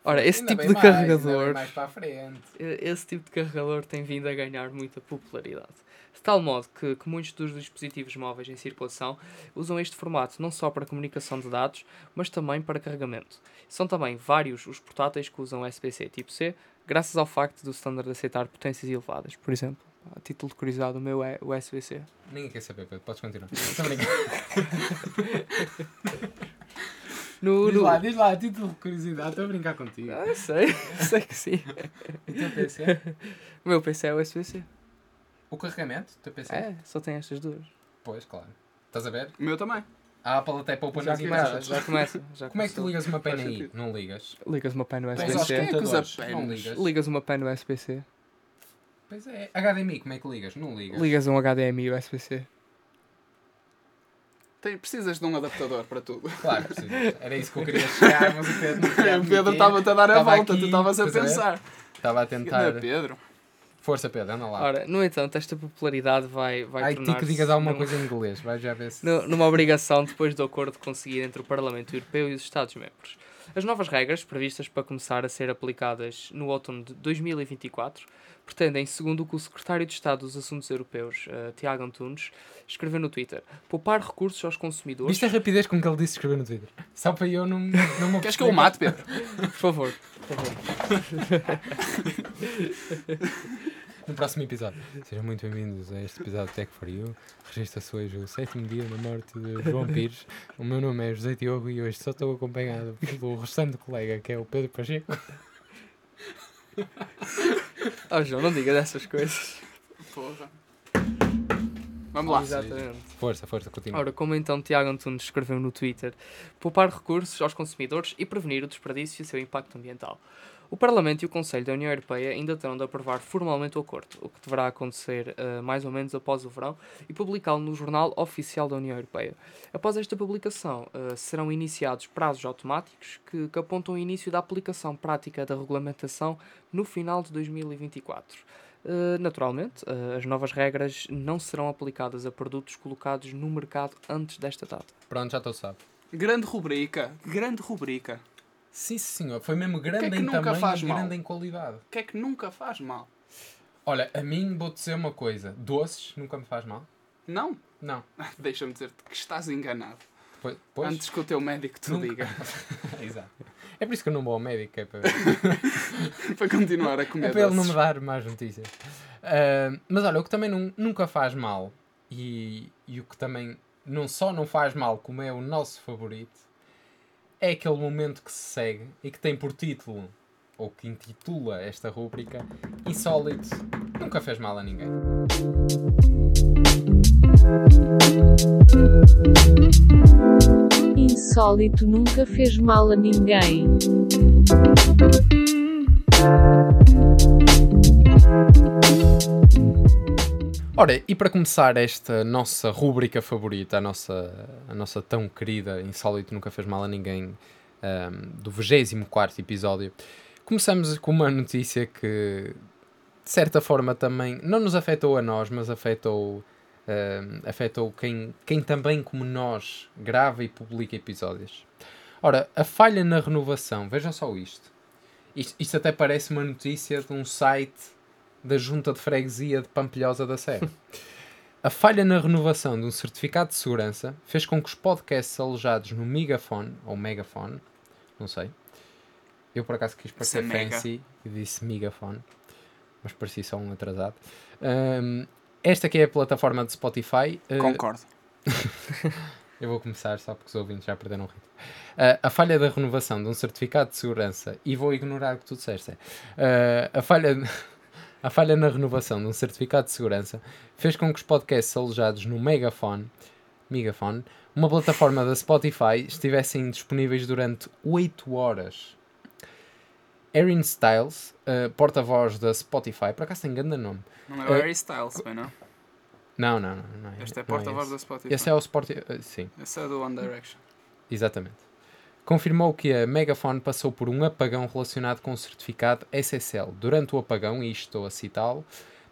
Ora, esse Ainda tipo bem de mais, ainda bem carregador. mais para a frente. Esse tipo de carregador tem vindo a ganhar muita popularidade. De tal modo que, que muitos dos dispositivos móveis em circulação usam este formato não só para comunicação de dados, mas também para carregamento. São também vários os portáteis que usam USB-C tipo C, graças ao facto do standard aceitar potências elevadas. Por exemplo, a título de curiosidade, o meu é USB-C. Ninguém quer saber, Pedro, podes continuar. Estou a brincar. No, diz no... lá, diz lá, a título de curiosidade, estou a brincar contigo. Ah, sei, sei que sim. O teu PC? O meu PC é USB-C. O carregamento? O teu PC? É, só tem estas duas. Pois, claro. Estás a ver? O meu também. A Apple até poupa Já nas começa, imagens. já começa. Já Como é que tu ligas uma pena aí? Não ligas. Ligas uma pen Tens aos USB-C. quem é computadores, não ligas. Ligas uma pen USB-C. Pois é. HDMI, como é que ligas? Não ligas. Ligas um HDMI USB-C. Tem, precisas de um adaptador para tudo. Claro, precisas. Era isso que eu queria chegar, mas o Pedro O Pedro estava-te a dar a volta, aqui, tu estavas a ver? pensar. Estava a tentar. é Pedro? Força, Pedro, anda lá. Ora, no entanto, esta popularidade vai, vai Ai, ti que tornar-se digas alguma numa- coisa em inglês. Vai já ver se. nu- numa obrigação depois do acordo conseguido entre o Parlamento Europeu e os Estados-membros. As novas regras, previstas para começar a ser aplicadas no outono de 2024, pretendem, segundo o que o Secretário de Estado dos Assuntos Europeus, eh, Tiago Antunes, escreveu no Twitter, poupar recursos aos consumidores... Viste a rapidez com que ele disse escrever no Twitter? Só para eu não, não me Queres que eu o mate, Pedro? Por favor, por favor. No próximo episódio. Sejam muito bem-vindos a este episódio de Tech for You. Registra-se hoje o sétimo dia da morte de João Pires. O meu nome é José Diogo e hoje só estou acompanhado pelo restante colega que é o Pedro Pacheco. Oh, João, não diga dessas coisas. Porra. Vamos lá. Exatamente. Força, força, continua. Ora, como então Tiago Antunes escreveu no Twitter, poupar recursos aos consumidores e prevenir o desperdício e o seu impacto ambiental. O Parlamento e o Conselho da União Europeia ainda terão de aprovar formalmente o acordo, o que deverá acontecer eh, mais ou menos após o verão e publicá-lo no Jornal Oficial da União Europeia. Após esta publicação, eh, serão iniciados prazos automáticos que, que apontam o início da aplicação prática da regulamentação no final de 2024. Uh, naturalmente, uh, as novas regras não serão aplicadas a produtos colocados no mercado antes desta data. Pronto, já estou sabe. Grande rubrica, grande rubrica. Sim, senhor. Foi mesmo grande é que em tamanho e grande em qualidade. O que é que nunca faz mal? Olha, a mim vou dizer uma coisa. Doces nunca me faz mal. Não? Não. Deixa-me dizer-te que estás enganado. Pois, pois. Antes que o teu médico te Nunca. diga. Exato. É por isso que eu não vou ao médico, é para, para continuar a comer é para ele não doces. me dar mais notícias. Ah, mas olha, o que também não- nunca faz mal e, e o que também não só não faz mal, como é o nosso favorito, é aquele momento que se segue e que tem por título, ou que intitula esta rúbrica, Insólito nunca fez mal a ninguém. Insólito nunca fez mal a ninguém. Ora, e para começar esta nossa rúbrica favorita, a nossa, a nossa tão querida Insólito Nunca Fez Mal a Ninguém, ahm, do 24 episódio, começamos com uma notícia que, de certa forma, também não nos afetou a nós, mas afetou, ahm, afetou quem, quem também, como nós, grava e publica episódios. Ora, a falha na renovação, vejam só isto. Isto, isto até parece uma notícia de um site da Junta de Freguesia de Pampilhosa da Serra. A falha na renovação de um certificado de segurança fez com que os podcasts alojados no Megafone, ou Megafone, não sei. Eu por acaso quis parecer fancy e disse Megafone, mas parecia só um atrasado. Ahm, esta que é a plataforma de Spotify. ah, Concordo. eu vou começar só porque os ouvintes já perderam o ritmo. Ah, a falha da renovação de um certificado de segurança, e vou ignorar o que tu disseste, ah, a, falha, a falha na renovação de um certificado de segurança fez com que os podcasts alojados no Megafone, Megafone uma plataforma da Spotify, estivessem disponíveis durante 8 horas. Erin Styles, ah, porta-voz da Spotify, por acaso tem grande nome. Não é Eh, o Harry Styles, bem não? Não, não, não. não é, Este é não porta-voz da Spotify. Esse é o Spotify. ah, sim. Esse é do One Direction. Exatamente. Confirmou que a Megafone passou por um apagão relacionado com o certificado SSL. Durante o apagão, e isto estou a citá-lo,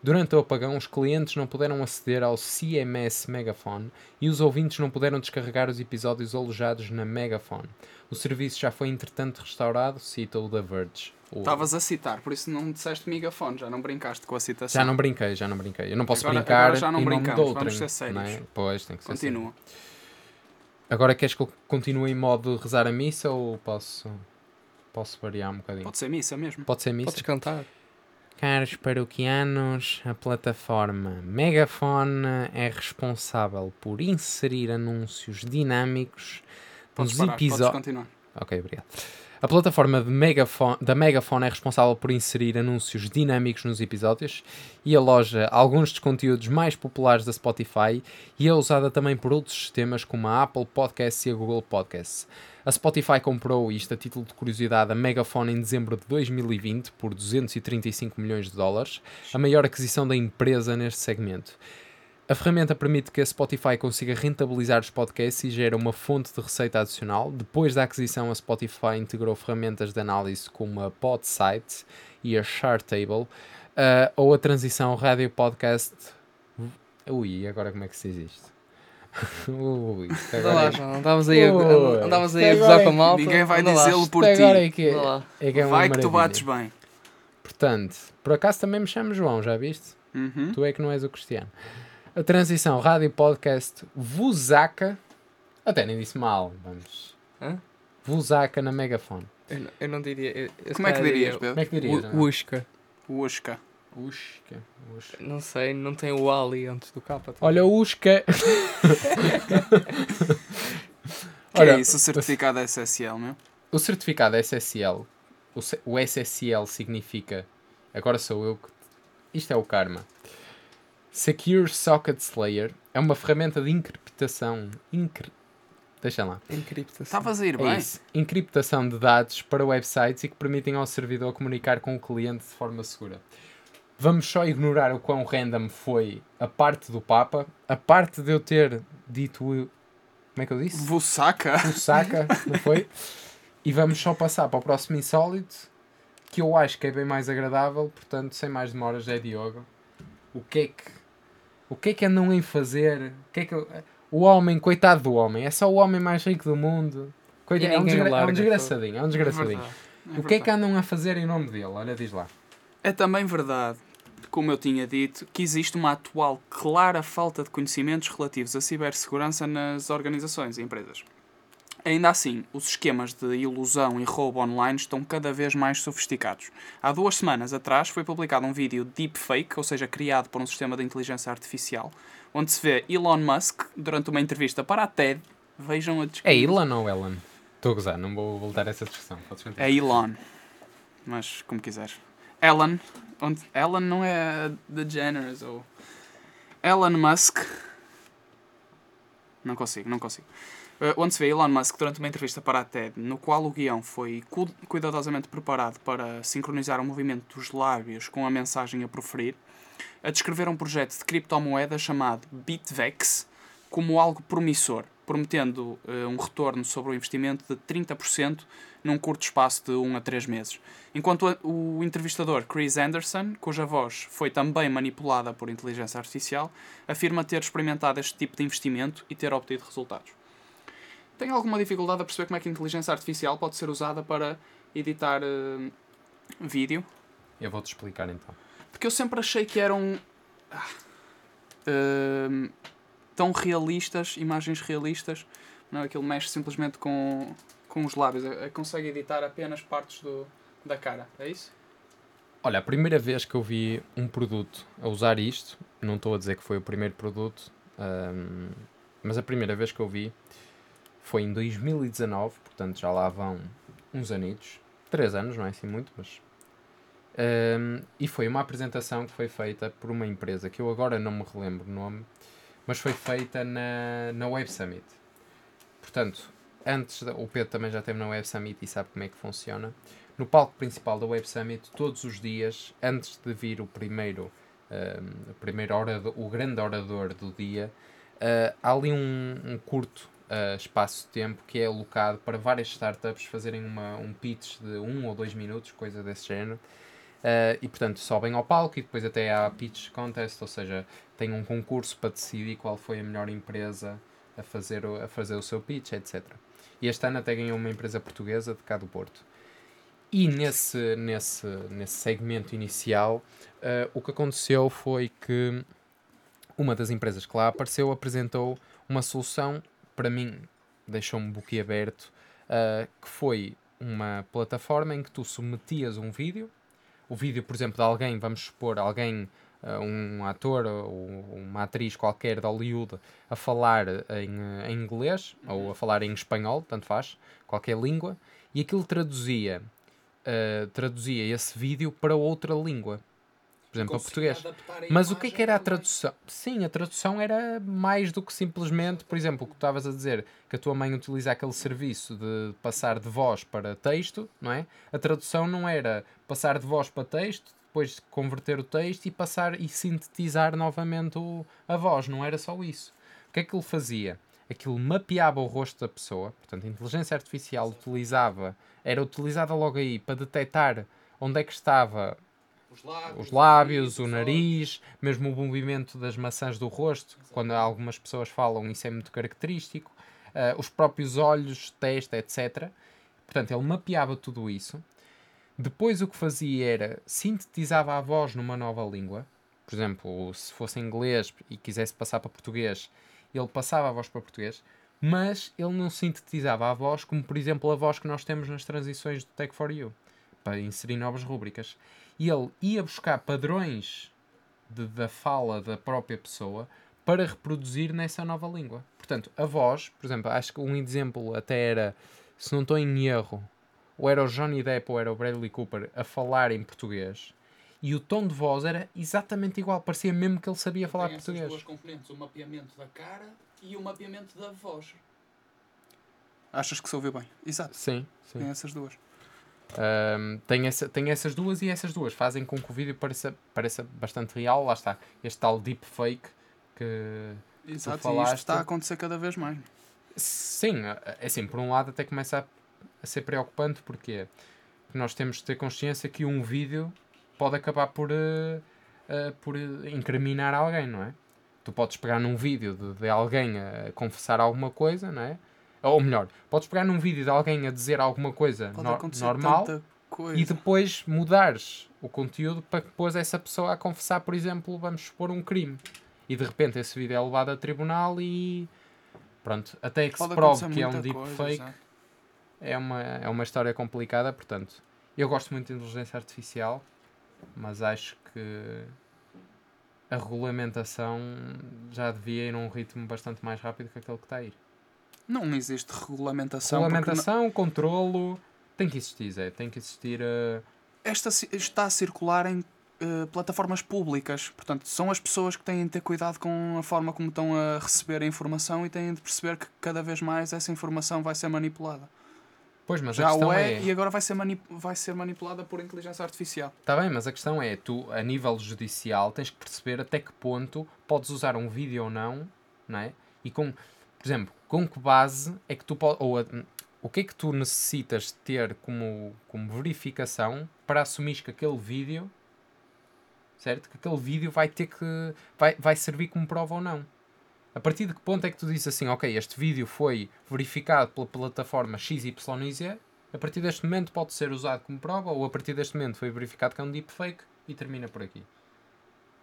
durante o apagão os clientes não puderam aceder ao CMS Megafone e os ouvintes não puderam descarregar os episódios alojados na Megafone. O serviço já foi entretanto restaurado, cita o The Verge. Estavas a citar, por isso não disseste megafone, já não brincaste com a citação. Já não brinquei, já não brinquei. Eu não posso Agora- brincar agora já não em nome de vamos ser sérios. Pois, tem que ser sério. Agora queres que eu continue em modo rezar a missa ou posso, posso variar um bocadinho? Pode ser missa mesmo. Pode ser missa? Podes cantar. Caros paroquianos, a plataforma Megafone é responsável por inserir anúncios dinâmicos Podes nos episódios. continuar. Ok, obrigado. A plataforma da Megafone é responsável por inserir anúncios dinâmicos nos episódios e aloja alguns dos conteúdos mais populares da Spotify e é usada também por outros sistemas como a Apple Podcasts e a Google Podcasts. A Spotify comprou, isto a título de curiosidade, a Megafone em dezembro de 2020 por 235 milhões de dólares, a maior aquisição da empresa neste segmento. A ferramenta permite que a Spotify consiga rentabilizar os podcasts e gera uma fonte de receita adicional. Depois da aquisição, a Spotify integrou ferramentas de análise como a Podsight e a Chartable, ah, ou a transição rádio podcast. Ui, agora como é que se diz isto? Ui, agora é- João. Andavas aí andavas aí a gozar é com a que malta. Ninguém vai dizê-lo por ti. agora é que é, é, que é Vai que tu bates bem. Portanto, por acaso também me chamo João, já viste? Uhum. Tu é que não és o Cristiano. A transição rádio podcast Vusaca. Até nem disse mal, vamos. Hã? Vusaca na megafone. Eu, não- eu não diria. eu- eu Como é que dirias, diria Como é Pedro? que dirias? U- Usca. Usca. Usca. Usca. Não sei, não tem o ali antes do capa. Olha, Usca. Que Olha, é isso, o certificado SSL, meu? O certificado SSL, o, C- o SSL significa, agora sou eu que. Isto é o karma. Secure Socket Slayer é uma ferramenta de encriptação. Incri... Deixa lá. Encriptação. Estavas a ir É bem? isso. Encriptação de dados para websites e que permitem ao servidor comunicar com o cliente de forma segura. Vamos só ignorar o quão random foi a parte do Papa, a parte de eu ter dito. o- Como é que eu disse? Vussaca? o saca, não foi? E vamos só passar para o próximo insólito. que eu acho que é bem mais agradável, portanto, sem mais demoras, é Diogo. O que é que. O que é que andam em fazer? O que é que. O homem, coitado do homem, é só o homem mais rico do mundo. Coitado, é, um desgra- é um larga, desgraçadinho, é um desgraçadinho. verdade, é o que é que andam a fazer em nome dele? Olha, diz lá. É também verdade, como eu tinha dito, que existe uma atual clara falta de conhecimentos relativos à cibersegurança nas organizações e empresas. Ainda assim, os esquemas de ilusão e roubo online estão cada vez mais sofisticados. Há duas semanas atrás foi publicado um vídeo deepfake, ou seja, criado por um sistema de inteligência artificial, onde se vê Elon Musk durante uma entrevista para a TED. Vejam a É descrição. Ilan ou Ellen? Estou a gozar, não vou voltar a essa discussão. É Elon. Mas como quiseres. Ellen. Onde, Ellen não é The Generous ou. Elon Musk. Não consigo, não consigo. Eh, onde se vê Elon Musk durante uma entrevista para a TED, no qual o guião foi cu- cuidadosamente preparado para sincronizar o movimento dos lábios com a mensagem a proferir, a descrever um projeto de criptomoeda chamado BitVex como algo promissor, prometendo eh, um retorno sobre o investimento de 30% num curto espaço de 1 a 3 meses. Enquanto a- o entrevistador Chris Anderson, cuja voz foi também manipulada por inteligência artificial, afirma ter experimentado este tipo de investimento e ter obtido resultados. Tenho alguma dificuldade a perceber como é que a inteligência artificial pode ser usada para editar eh, vídeo, Eu vou-te explicar então. porque eu sempre achei que eram ah, ehm, tão realistas, imagens realistas. Não, aquilo mexe simplesmente com, com os lábios. Eh, Consegue editar apenas partes do, da cara. É isso? Olha, a primeira vez que eu vi um produto a usar isto, não estou a dizer que foi o primeiro produto, ahm, mas a primeira vez que eu vi foi em 2019, portanto já lá vão uns anitos, três anos, não é assim muito, mas. ahm, e foi uma apresentação que foi feita por uma empresa que eu agora não me relembro o nome, mas foi feita na, na Web Summit. Portanto, antes, da, o Pedro também já esteve na Web Summit e sabe como é que funciona no palco principal da Web Summit, todos os dias, antes de vir o primeiro, um, o, primeiro orador, o grande orador do dia, uh, há ali um, um curto uh, espaço de tempo que é alocado para várias startups fazerem uma, um pitch de um ou dois minutos, coisa desse género. Uh, e portanto sobem ao palco e depois até há pitch contest, ou seja, tem um concurso para decidir qual foi a melhor empresa a fazer o, a fazer o seu pitch, etc. E este ano até ganhou uma empresa portuguesa de cá do Porto. E nesse, nesse, nesse segmento inicial, uh, o que aconteceu foi que uma das empresas que lá apareceu apresentou uma solução, para mim, deixou-me boquiaberto, uh, que foi uma plataforma em que tu submetias um vídeo, o vídeo, por exemplo, de alguém, vamos supor, alguém, uh, um ator ou uma atriz qualquer de Hollywood a falar em, em inglês ou a falar em espanhol, tanto faz, qualquer língua, e aquilo traduzia Uh, traduzia esse vídeo para outra língua. Por exemplo, para português. Mas o que é que era a tradução? Sim, a tradução era mais do que simplesmente, por exemplo, o que tu estavas a dizer, que a tua mãe utiliza aquele serviço de passar de voz para texto, não é? A tradução não era passar de voz para texto, depois converter o texto e passar e sintetizar novamente o, a voz, não era só isso. O que é que ele fazia? Aquilo mapeava o rosto da pessoa, portanto, a inteligência artificial utilizava, era utilizada logo aí para detectar onde é que estava Os lábios, os lábios, o nariz, mesmo o movimento das maçãs do rosto, quando algumas pessoas falam, isso é muito característico, uh, os próprios olhos, testa, etc. Portanto, ele mapeava tudo isso. Depois o que fazia era sintetizava a voz numa nova língua. Por exemplo, se fosse inglês e quisesse passar para português, ele passava a voz para português, mas ele não sintetizava a voz como, por exemplo, a voz que nós temos nas transições do Tech for You, para inserir novas rúbricas. E ele ia buscar padrões de, da fala da própria pessoa para reproduzir nessa nova língua. Portanto, a voz, por exemplo, acho que um exemplo até era, se não estou em erro, ou era o Johnny Depp ou era o Bradley Cooper a falar em português, e o tom de voz era exatamente igual, parecia mesmo que ele sabia falar Tem essas português. duas componentes, o mapeamento da cara e o mapeamento da voz. Achas que se ouviu bem? Exato. Sim, sim. Tem essas duas. Um, tem, essa, tem essas duas e essas duas fazem com que o vídeo pareça, pareça bastante real. Lá está, este tal deepfake que. Exato, e falaste- isto está a acontecer cada vez mais. Sim, é assim, por um lado até começa a, a ser preocupante porque que nós temos de ter consciência que um vídeo pode acabar por, eh, eh, por incriminar alguém, não é? Tu podes pegar num vídeo de, de alguém a confessar alguma coisa, não é? Ou melhor, podes pegar num vídeo de alguém a dizer alguma coisa Pode no- normal coisa. e depois mudares o conteúdo para que depois essa pessoa a confessar, por exemplo, vamos supor um crime. E de repente esse vídeo é levado a tribunal e pronto, até que Pode se prove que é um coisa, deepfake, é uma, é uma história complicada, portanto, eu gosto muito de inteligência artificial, mas acho que a regulamentação já devia ir a um ritmo bastante mais rápido que aquele que está a ir. Não existe regulamentação. Regulamentação, controlo, tem que existir, Zé, tem que existir. não- Esta está a circular em eh, plataformas públicas. Portanto, são as pessoas que têm de ter cuidado com a forma como estão a receber a informação e têm de perceber que cada vez mais essa informação vai ser manipulada. Pois, mas a Já questão o é, é. e agora vai ser, mani- vai ser manipulada por inteligência artificial. Está bem, mas a questão é, tu, a nível judicial, tens que perceber até que ponto podes usar um vídeo ou não, não é? E com, por exemplo, com que base é que tu podes, ou a- o que é que tu necessitas ter como, como verificação para assumir que aquele vídeo, certo? Que aquele vídeo vai ter que, vai, vai servir como prova ou não. A partir de que ponto é que tu dizes assim, ok, este vídeo foi verificado pela plataforma XYZ, a partir deste momento pode ser usado como prova, ou a partir deste momento foi verificado que é um deepfake e termina por aqui.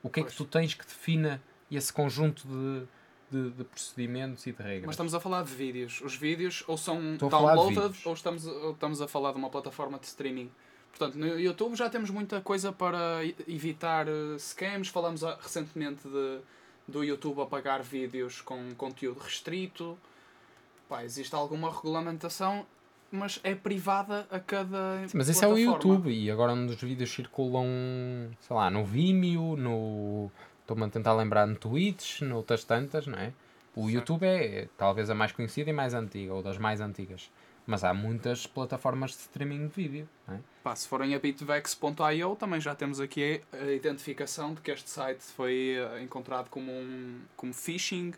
O que é que Pois. tu tens que defina esse conjunto de, de, de procedimentos e de regras? Mas estamos a falar de vídeos. Os vídeos ou são Estou downloaded ou estamos, ou estamos a falar de uma plataforma de streaming. Portanto, no YouTube já temos muita coisa para evitar eh, scams. Falamos ah, recentemente de, do YouTube apagar vídeos com conteúdo restrito. Pá, existe alguma regulamentação, mas é privada a cada. Sim, mas esse é o. YouTube e agora onde os vídeos circulam, sei lá, no Vimeo, no. Estou-me a tentar lembrar no Twitch, noutras tantas, não é? O. YouTube é talvez a mais conhecida e mais antiga, ou das mais antigas. Mas há muitas plataformas de streaming de vídeo, não é? Pá, se forem a bitvex.io, também já temos aqui a identificação de que este site foi eh, encontrado como, um, como phishing.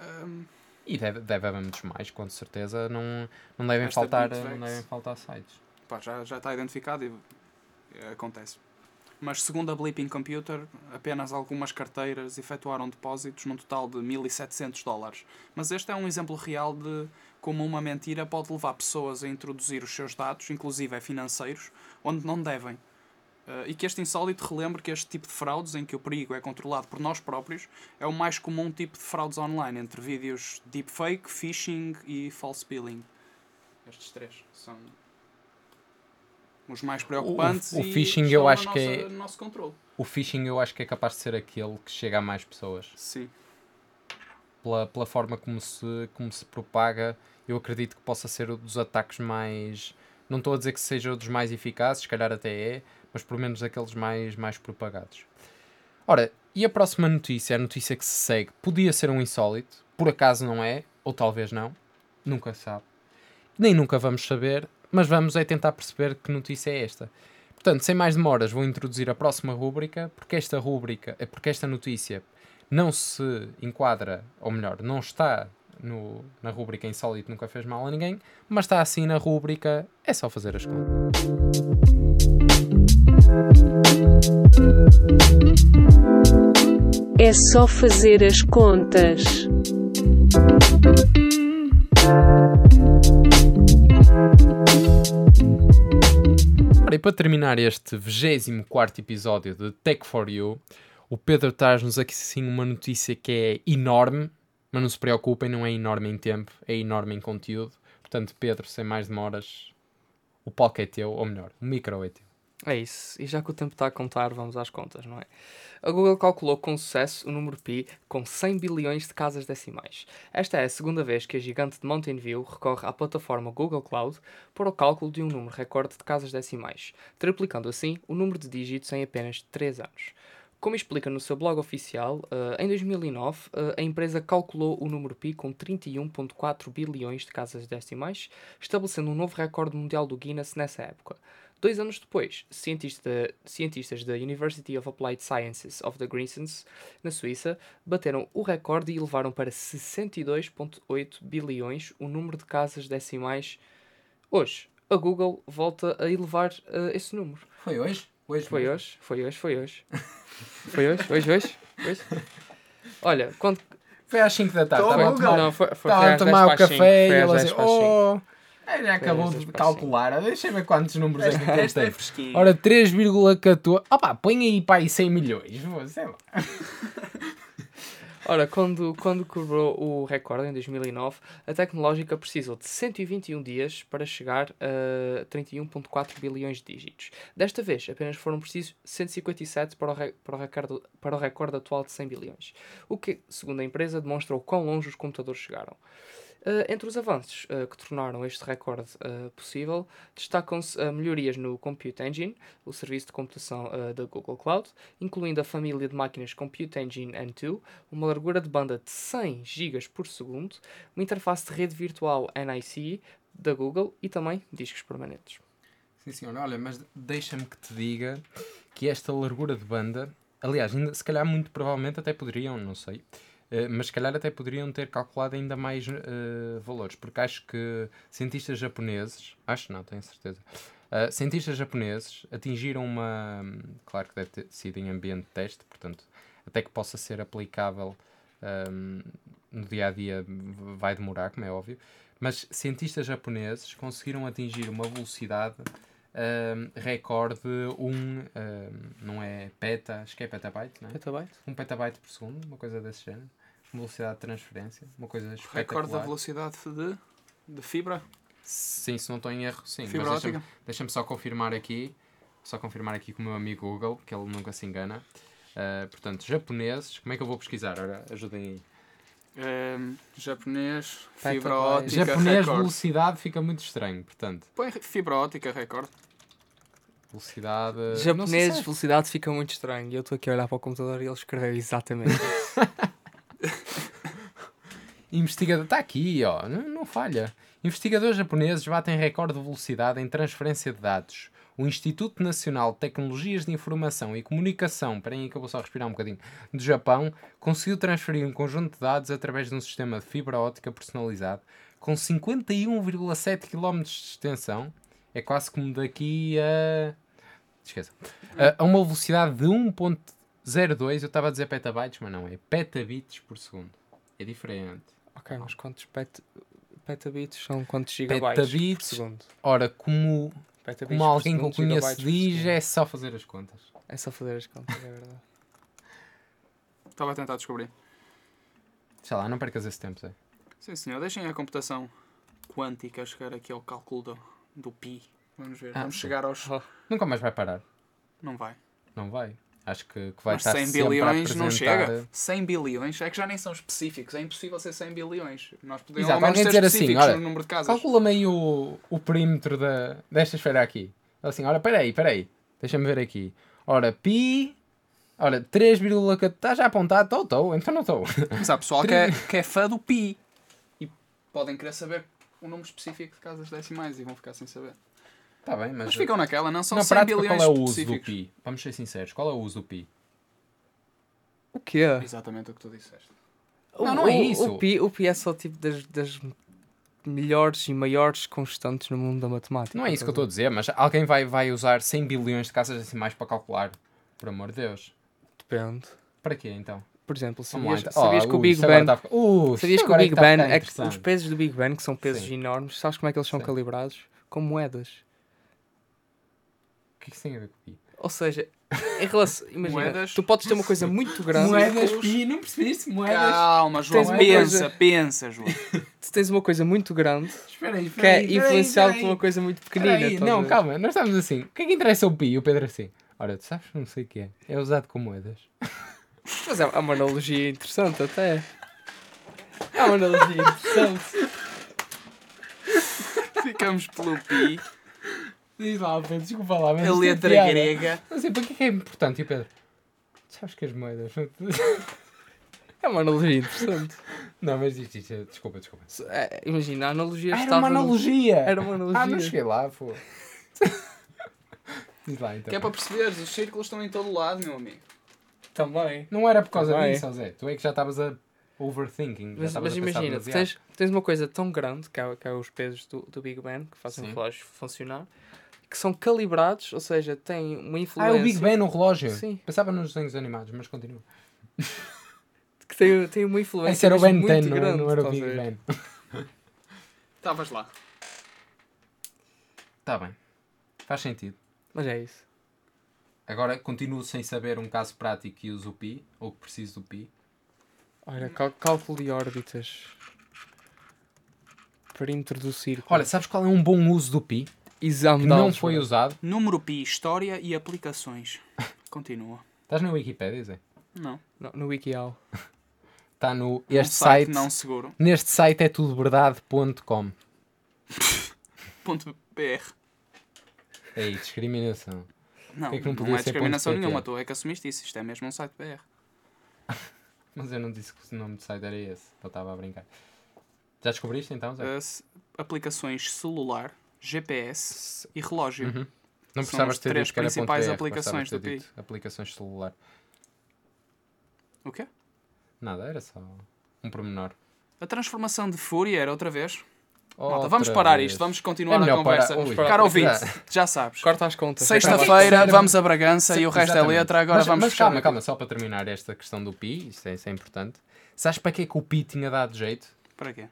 Ahm, E deve, deve haver muitos mais, com certeza. Não, não, devem, Esta faltar, não devem faltar sites. pá, já, já está identificado e eh, acontece. Mas segundo a Bleeping Computer, apenas algumas carteiras efetuaram depósitos num total de 1.700 dólares. Mas este é um exemplo real de como uma mentira pode levar pessoas a introduzir os seus dados, inclusive financeiros, onde não devem. Eh, e que este insólito relembre que este tipo de fraudes, em que o perigo é controlado por nós próprios, é o mais comum tipo de fraudes online, entre vídeos deepfake, phishing e false billing. Estes três são os mais preocupantes o e phishing estão eu acho que nossa- é- no nosso controle. O phishing eu acho que é capaz de ser aquele que chega a mais pessoas. Sim. Pela, pela forma como se, como se propaga, eu acredito que possa ser um dos ataques mais. Não estou a dizer que seja um dos mais eficazes, se calhar até é, mas pelo menos aqueles mais, mais propagados. Ora, e a próxima notícia, a notícia que se segue, podia ser um insólito, por acaso não é, ou talvez não, nunca sabe. Nem nunca vamos saber, mas vamos é tentar perceber que notícia é esta. Portanto, sem mais demoras, vou introduzir a próxima rúbrica, porque esta rúbrica, é porque esta notícia não se enquadra, ou melhor, não está no, na rúbrica Insólito Nunca Fez Mal a Ninguém, mas está assim na rúbrica É Só Fazer as Contas. É só fazer as contas. Ora, e para terminar este 24 episódio de Tech for You, o Pedro traz-nos aqui sim uma notícia que é enorme, mas não se preocupem, não é enorme em tempo, é enorme em conteúdo. Portanto, Pedro, sem mais demoras, o palco é teu, ou melhor, o micro é teu. É isso. E já que o tempo está a contar, vamos às contas, não é? A Google calculou com sucesso o número pi com 100 bilhões de casas decimais. Esta é a segunda vez que a gigante de Mountain View recorre à plataforma Google Cloud para o cálculo de um número recorde de casas decimais, triplicando assim o número de dígitos em apenas 3 anos. Como explica no seu blog oficial, eh, em 2009 eh, a empresa calculou o número pi com 31,4 bilhões de casas decimais, estabelecendo um novo recorde mundial do Guinness nessa época. Dois anos depois, cientista, cientistas da University of Applied Sciences of the Greensons, na Suíça, bateram o recorde e elevaram para 62,8 bilhões o número de casas decimais hoje. A Google volta a elevar uh, esse número. Foi hoje? Hoje foi, hoje? foi hoje, foi hoje, foi hoje. foi hoje, hoje, hoje, Olha, quando... Foi às 5 da tarde. Tá a tomar o café às 10 ele acabou de calcular. deixa-me ver quantos números esta, é que esta é. Ora, 3,14. Opá, põe aí para aí 100 milhões. Sei lá. Ora, quando, quando quebrou o recorde em 2009, a tecnológica precisou de 121 dias para chegar a 31,4 bilhões de dígitos. Desta vez, apenas foram precisos 157 para o, para, o recorde, para o recorde atual de 100 bilhões, o que, segundo a empresa, demonstrou quão longe os computadores chegaram. Uh, entre os avanços uh, que tornaram este recorde uh, possível, destacam-se melhorias no Compute Engine, o serviço de computação da Google Cloud, incluindo a família de máquinas Compute Engine N2, uma largura de banda de 100 GB por segundo, uma interface de rede virtual NIC da Google e também discos permanentes. Sim, senhor. Olha, mas deixa-me que te diga que esta largura de banda, aliás, ainda, se calhar muito provavelmente até poderiam, não sei, eh, mas se calhar até poderiam ter calculado ainda mais eh, valores, porque acho que cientistas japoneses, acho não, tenho certeza, eh, cientistas japoneses atingiram uma, claro que deve ter sido em ambiente de teste, portanto, até que possa ser aplicável ehm, no dia a dia vai demorar, como é óbvio, mas cientistas japoneses conseguiram atingir uma velocidade um, recorde 1, um, não é peta, acho que é petabyte, não é? Petabyte? 1 petabyte por segundo, uma coisa desse género. Uma velocidade de transferência, uma coisa espetacular. Recorde da velocidade de, de fibra. Sim, se não estou em erro, sim. Fibra Mas deixa-me deixa só confirmar aqui, só confirmar aqui com o meu amigo Google, que ele nunca se engana. Uh, portanto, japoneses, como é que eu vou pesquisar? Ora, ajudem aí. Ehm, japonês, fibra óptica, Japonês, recorde. velocidade fica muito estranho, portanto, Põe fibra óptica, recorde. Velocidade. Japoneses, se é- velocidade fica muito estranho. E eu estou aqui a olhar para o computador e ele escreveu exatamente. Investigador. Está aqui, ó. Não, não falha. Investigadores japoneses batem recorde de velocidade em transferência de dados. O Instituto Nacional de Tecnologias de Informação e Comunicação, espera aí que eu vou só respirar um bocadinho, do Japão, conseguiu transferir um conjunto de dados através de um sistema de fibra óptica personalizado com 51,7 km de extensão. É quase como daqui a... Esqueça. A, a uma velocidade de 1.02, eu estava a dizer petabytes, mas não, é petabits por segundo. É diferente. ok, mas quantos pet... petabits são quantos gigabytes Petabits. por segundo? Ora, como, Petabits como alguém que eu conheço diz, é só fazer as contas. É só fazer as contas, é verdade. Estava a tentar descobrir. Sei lá, não percas esse tempo, Zé. Sim, senhor. Deixem a computação quântica chegar aqui ao cálculo do, do pi. Vamos ver. Ah, Vamos chegar aos. Oh, Nunca mais vai parar. Não vai. Não vai. Acho que, que vai Mas estar 100 sempre a bilhões não chega. 100 bilhões é que já nem são específicos. É impossível ser 100 bilhões. Nós podemos Exato, ao menos dizer assim, olha, no número de casas. Calcula-me aí o, o perímetro da, desta esfera aqui. Assim, ora, peraí, peraí. Deixa-me ver aqui. Ora, pi... Ora, 3,14... Está já apontado? Estou, estou. Então não estou. Mas há pessoal que é, que é fã do pi. E podem querer saber o número específico de casas decimais e vão ficar sem saber. Está bem, mas... Mas ficam naquela, não são na 100 prática, bilhões qual é o uso do específicos. pi? Vamos ser sinceros. Qual é o uso do pi? O quê? Exatamente o que tu disseste. Não, O- não é isso. O pi, o pi é só tipo das, das melhores e maiores constantes no mundo da matemática. Não é isso que eu estou a dizer, mas alguém vai, vai usar 100 bilhões de casas decimais para calcular. Por amor de Deus. Depende. Para quê, então? Por exemplo, sabias, então. sabias Oh, que o Big ficar- Uh, Sabias que o Big Ben ficar é que os pesos do Big Ben, que são pesos Sim. enormes, sabes como é que eles são Sim. calibrados? Com moedas. O que é que isso tem a ver com o pi? Ou seja, em relação. Imagina, Moedas. tu podes ter uma coisa muito grande. Moedas, pi, não percebeste? Moedas. Calma, João. Pensa, coisa- pensa, João. Tu tens uma coisa muito grande Espera aí, que espera é aí, influenciado espera por uma coisa muito pequenina. Não, ver? calma, nós estamos assim. O que é que interessa o pi? E o Pedro assim. Ora, tu sabes? Não sei o que é. É usado com moedas. Mas é é uma analogia interessante até. É uma analogia interessante. Ficamos pelo pi, Diz lá, Pedro, desculpa lá. Mas a é letra piada. grega. Não sei, para que é que é importante? E o Pedro? Sabes que as moedas... É uma analogia interessante. Não, mas diz, diz, desculpa, desculpa. É, imagina, a analogia Ah, era estava. uma no- analogia! Era uma Ah, não analogia. cheguei lá, pô. Diz lá, então. Que é para perceberes, os círculos estão em todo lado, meu amigo. Também. Não era por causa Também. disso, Zé. Tu é que já estavas a overthinking. Mas, mas imagina, tu tens, tens uma coisa tão grande, que é, que é os pesos do, do Big Ben, que fazem Sim. o relógio funcionar, que são calibrados, ou seja, têm uma Ah, influência. é o Big Ben no relógio. Sim. Pensava nos desenhos animados, mas continua. Que tem, tem uma influência. Esse era o Ben 10, muito não, grande, não era o Big? Ben. Estavas lá. Está bem. Faz sentido. Mas é isso. Agora continuo sem saber um caso prático que use o pi, ou que preciso do pi. Olha, cal- cálculo de órbitas. Para introduzir. Olha, sabes qual é um bom uso do pi? exame Que não foi usado. Número pi, história e aplicações. Continua. Estás na Wikipedia, Zé? Não. No, no WikiHow. Está no. Um Este site. não seguro. Neste site é tudo verdade.com. Ponto BR. Ei, discriminação. Não, que é que não não, podia é ser discriminação nenhuma. Tu é que assumiste isso. Isto é mesmo um site BR. Mas eu não disse que o nome do site era esse. Eu estava a brincar. Já descobriste então, Zé? As aplicações celular, GPS e relógio. Uhum. Não São precisavas as ter três principais aplicações do dito Aplicações celular. O quê? Nada, era só um pormenor. A transformação de Fourier, outra vez. Malta, vamos parar vez. isto, vamos continuar É a conversa. parar. Ui. Caro ouvinte, Já. já sabes. Corta as contas. Sexta-feira vamos a Bragança e o resto Exatamente. é letra. Agora mas, vamos mas calma, calma, só para terminar esta questão do pi, isto é, isso é importante. Sabes para que é que o pi tinha dado jeito? Para quê?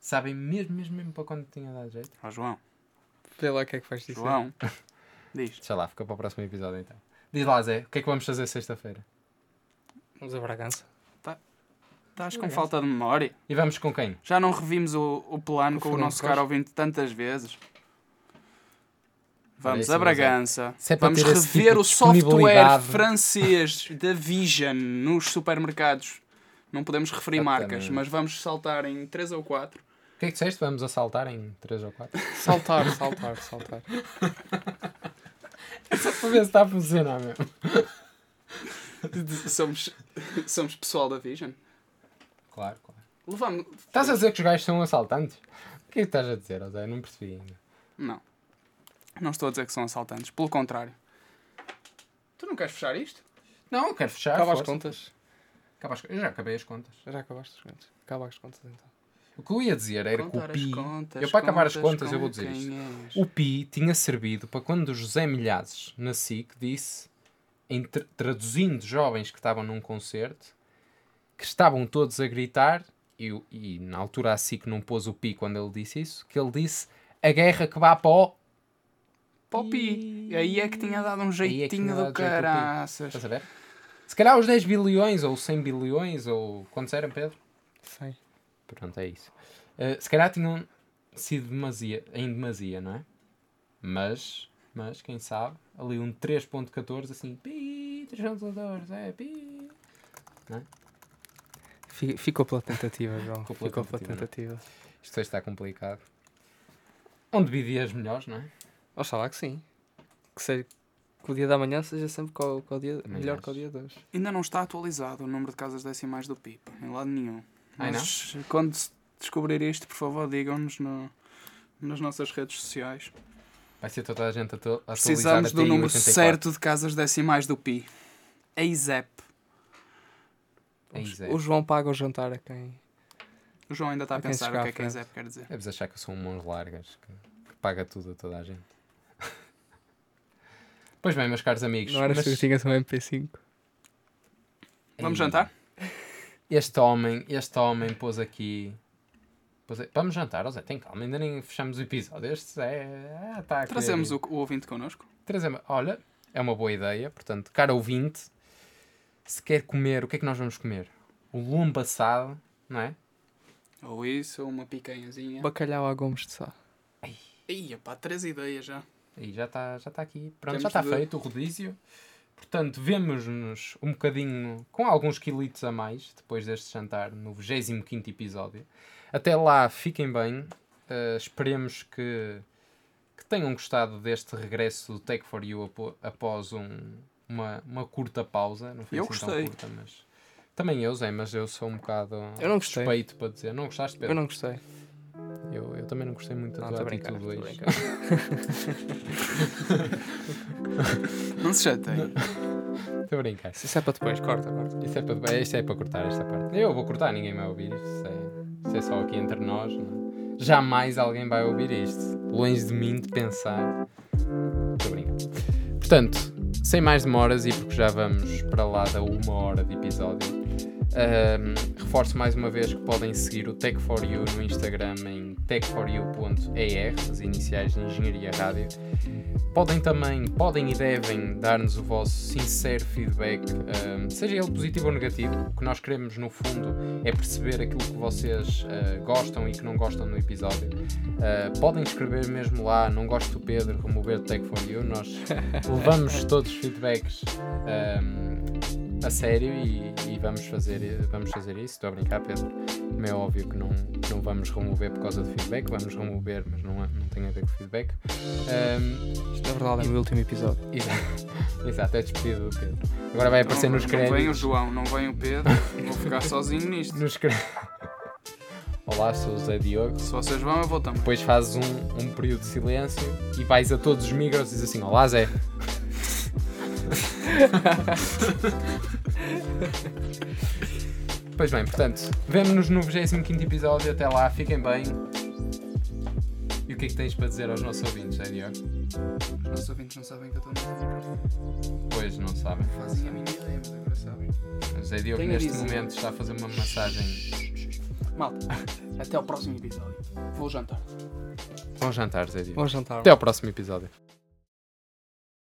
Sabem mesmo, mesmo, mesmo para quando tinha dado jeito? Ó João. Vê lá o que é que vais dizer. João. Diz. Deixa lá, fica para o próximo episódio então. Diz lá, Zé, o que é que vamos fazer sexta-feira? Vamos a Bragança. Estás com falta de memória? E vamos com quem? Já não revimos o, o plano Com com o nosso Fernando caro ouvinte tantas vezes. Vamos a mas é- Bragança. se é para Vamos ter esse rever tipo de o software disponibilidade. francês da Vision nos supermercados. Não podemos referir Exatamente. marcas, mas vamos saltar em 3 ou 4. O que é que disseste? Vamos assaltar em 3 ou 4? Saltar, saltar, saltar. Só para ver se está a funcionar mesmo. somos, somos pessoal da Vision. Claro, claro. Levamos. Estás a dizer que os gajos são assaltantes? O que é que estás a dizer, Zé? Não percebi ainda. Não. Não estou a dizer que são assaltantes. Pelo contrário. Tu não queres fechar isto? Não, eu quero fechar. Acaba as força. contas. Acaba as- Eu já acabei as contas. Já acabaste as contas. Acaba as contas então. O que eu ia dizer era que o Pi. contas, eu para acabar as contas contas eu vou dizer isto. és. O Pi tinha servido para quando o José Milhazes na SIC disse, em tra- traduzindo jovens que estavam num concerto, que estavam todos a gritar, e, e na altura a SIC não pôs o Pi quando ele disse isso, que ele disse a guerra que vá para o. Popi. Aí é que tinha dado um é jeitinho tinha do caraças. Estás a ver? Se calhar os 10 bilhões ou 100 bilhões ou quantos eram, Pedro? Sei. Pronto, é isso. Uh, se calhar tinham sido demasia, em demasia, não é? Mas, mas, quem sabe, ali um 3.14 assim, pi, 3.14, é, pi. Fi- Ficou pela tentativa, João. Ficou pela Ficou pela tentativa, tentativa. Isto hoje está complicado. Onde vi dias melhores, não é? Oxalá que sim. Que, seja, que o dia da manhã seja sempre com, o- com o dia, melhor que o dia de hoje. Ainda não está atualizado o número de casas decimais do PIB. Em lado nenhum. Ai, não? Mas quando se descobrir isto, por favor, digam-nos no, nas nossas redes sociais. Vai ser toda a gente a atu- atualizar Precisamos até do aí número 84. certo de casas decimais do PI. ASAP. Zé. O João paga o jantar a quem. O João ainda está a A pensar o que é que frente. ASAP quer dizer. Deves achar que eu sou um mãos largas, que, que paga tudo a toda a gente. pois bem, meus caros amigos. Não eras mas- tinhas um MP5? Vamos Ei, jantar? Este homem, este homem pôs aqui. pôs a- Vamos jantar, Zé, tem calma, ainda nem fechamos o episódio. Este. Ah, tá a querer Trazemos o, o ouvinte connosco. Trazemos. Olha, é uma boa ideia. Portanto, cara ouvinte, se quer comer, o que é que nós vamos comer? O lombo assado, não é? Ou isso, ou uma picanhazinha. Bacalhau a gomes de sá. Ia pá, três ideias já. E já está já tá aqui. Pronto, Temos já está de- feito o rodízio. Portanto, vemos-nos um bocadinho com alguns quilitos a mais depois deste jantar no 25 episódio. Até lá, fiquem bem. Uh, esperemos que, que tenham gostado deste regresso do Take for You após um- uma, uma curta pausa. Não foi Eu assim gostei. tão curta, mas. Também eu, Zé, mas eu sou um bocado Eu não gostei. suspeito para dizer. Não gostaste, Pedro? Eu não gostei. Eu, eu também não gostei muito da Não, tua atitude hoje. Não se chateiem. Estou a brincar. Isso é para depois, corta, corta. Isto é, para, isto é para cortar esta parte. Eu vou cortar, ninguém vai ouvir isto. Isto é, isto é só aqui entre nós. não é? Jamais alguém vai ouvir isto. Longe de mim de pensar. Estou a brincar. Portanto, sem mais demoras e porque já vamos para lá da uma hora de episódio, ahm, reforço mais uma vez que podem seguir o Tech4U no Instagram em tech4u.er, as iniciais de Engenharia Rádio. Podem também, podem e devem dar-nos o vosso sincero feedback, ahm, seja ele positivo ou negativo. O que nós queremos, no fundo, é perceber aquilo que vocês ah, gostam e que não gostam no episódio. Ah, podem escrever mesmo lá, não gosto do Pedro, remover o Tech4U. Nós levamos todos os feedbacks ahm, a sério e, e vamos, fazer, vamos fazer isso. Estou a brincar, Pedro. Como é óbvio que não, não vamos remover por causa de feedback, vamos remover, mas não, não tem a ver com feedback. Ahm, Isto é verdade, é o meu último episódio. Exato, Exato, é despedida do Pedro. Agora vai aparecer não, nos não vem o créditos. João, não vem o Pedro. Vou ficar sozinho nisto. Nos cre... Olá, sou o Zé Diogo. Se vocês vão, eu vou também. Depois fazes um, um período de silêncio e vais a todos os micros e dizes assim: Olá, Zé. pois bem, portanto, vemo-nos no 25 episódio. Até lá, fiquem bem. E o que é que tens para dizer aos nossos ouvintes, Zé Diogo? Os nossos ouvintes não sabem que eu estou no microfone. Pois não sabem. Fazem a minha ideia, mas agora sabem. O Zé Diogo, neste dizer. momento, está a fazer uma massagem. Malta, até ao próximo episódio. Vou jantar. Bom jantar, Zé Diogo. Bom jantar. Até ao próximo episódio.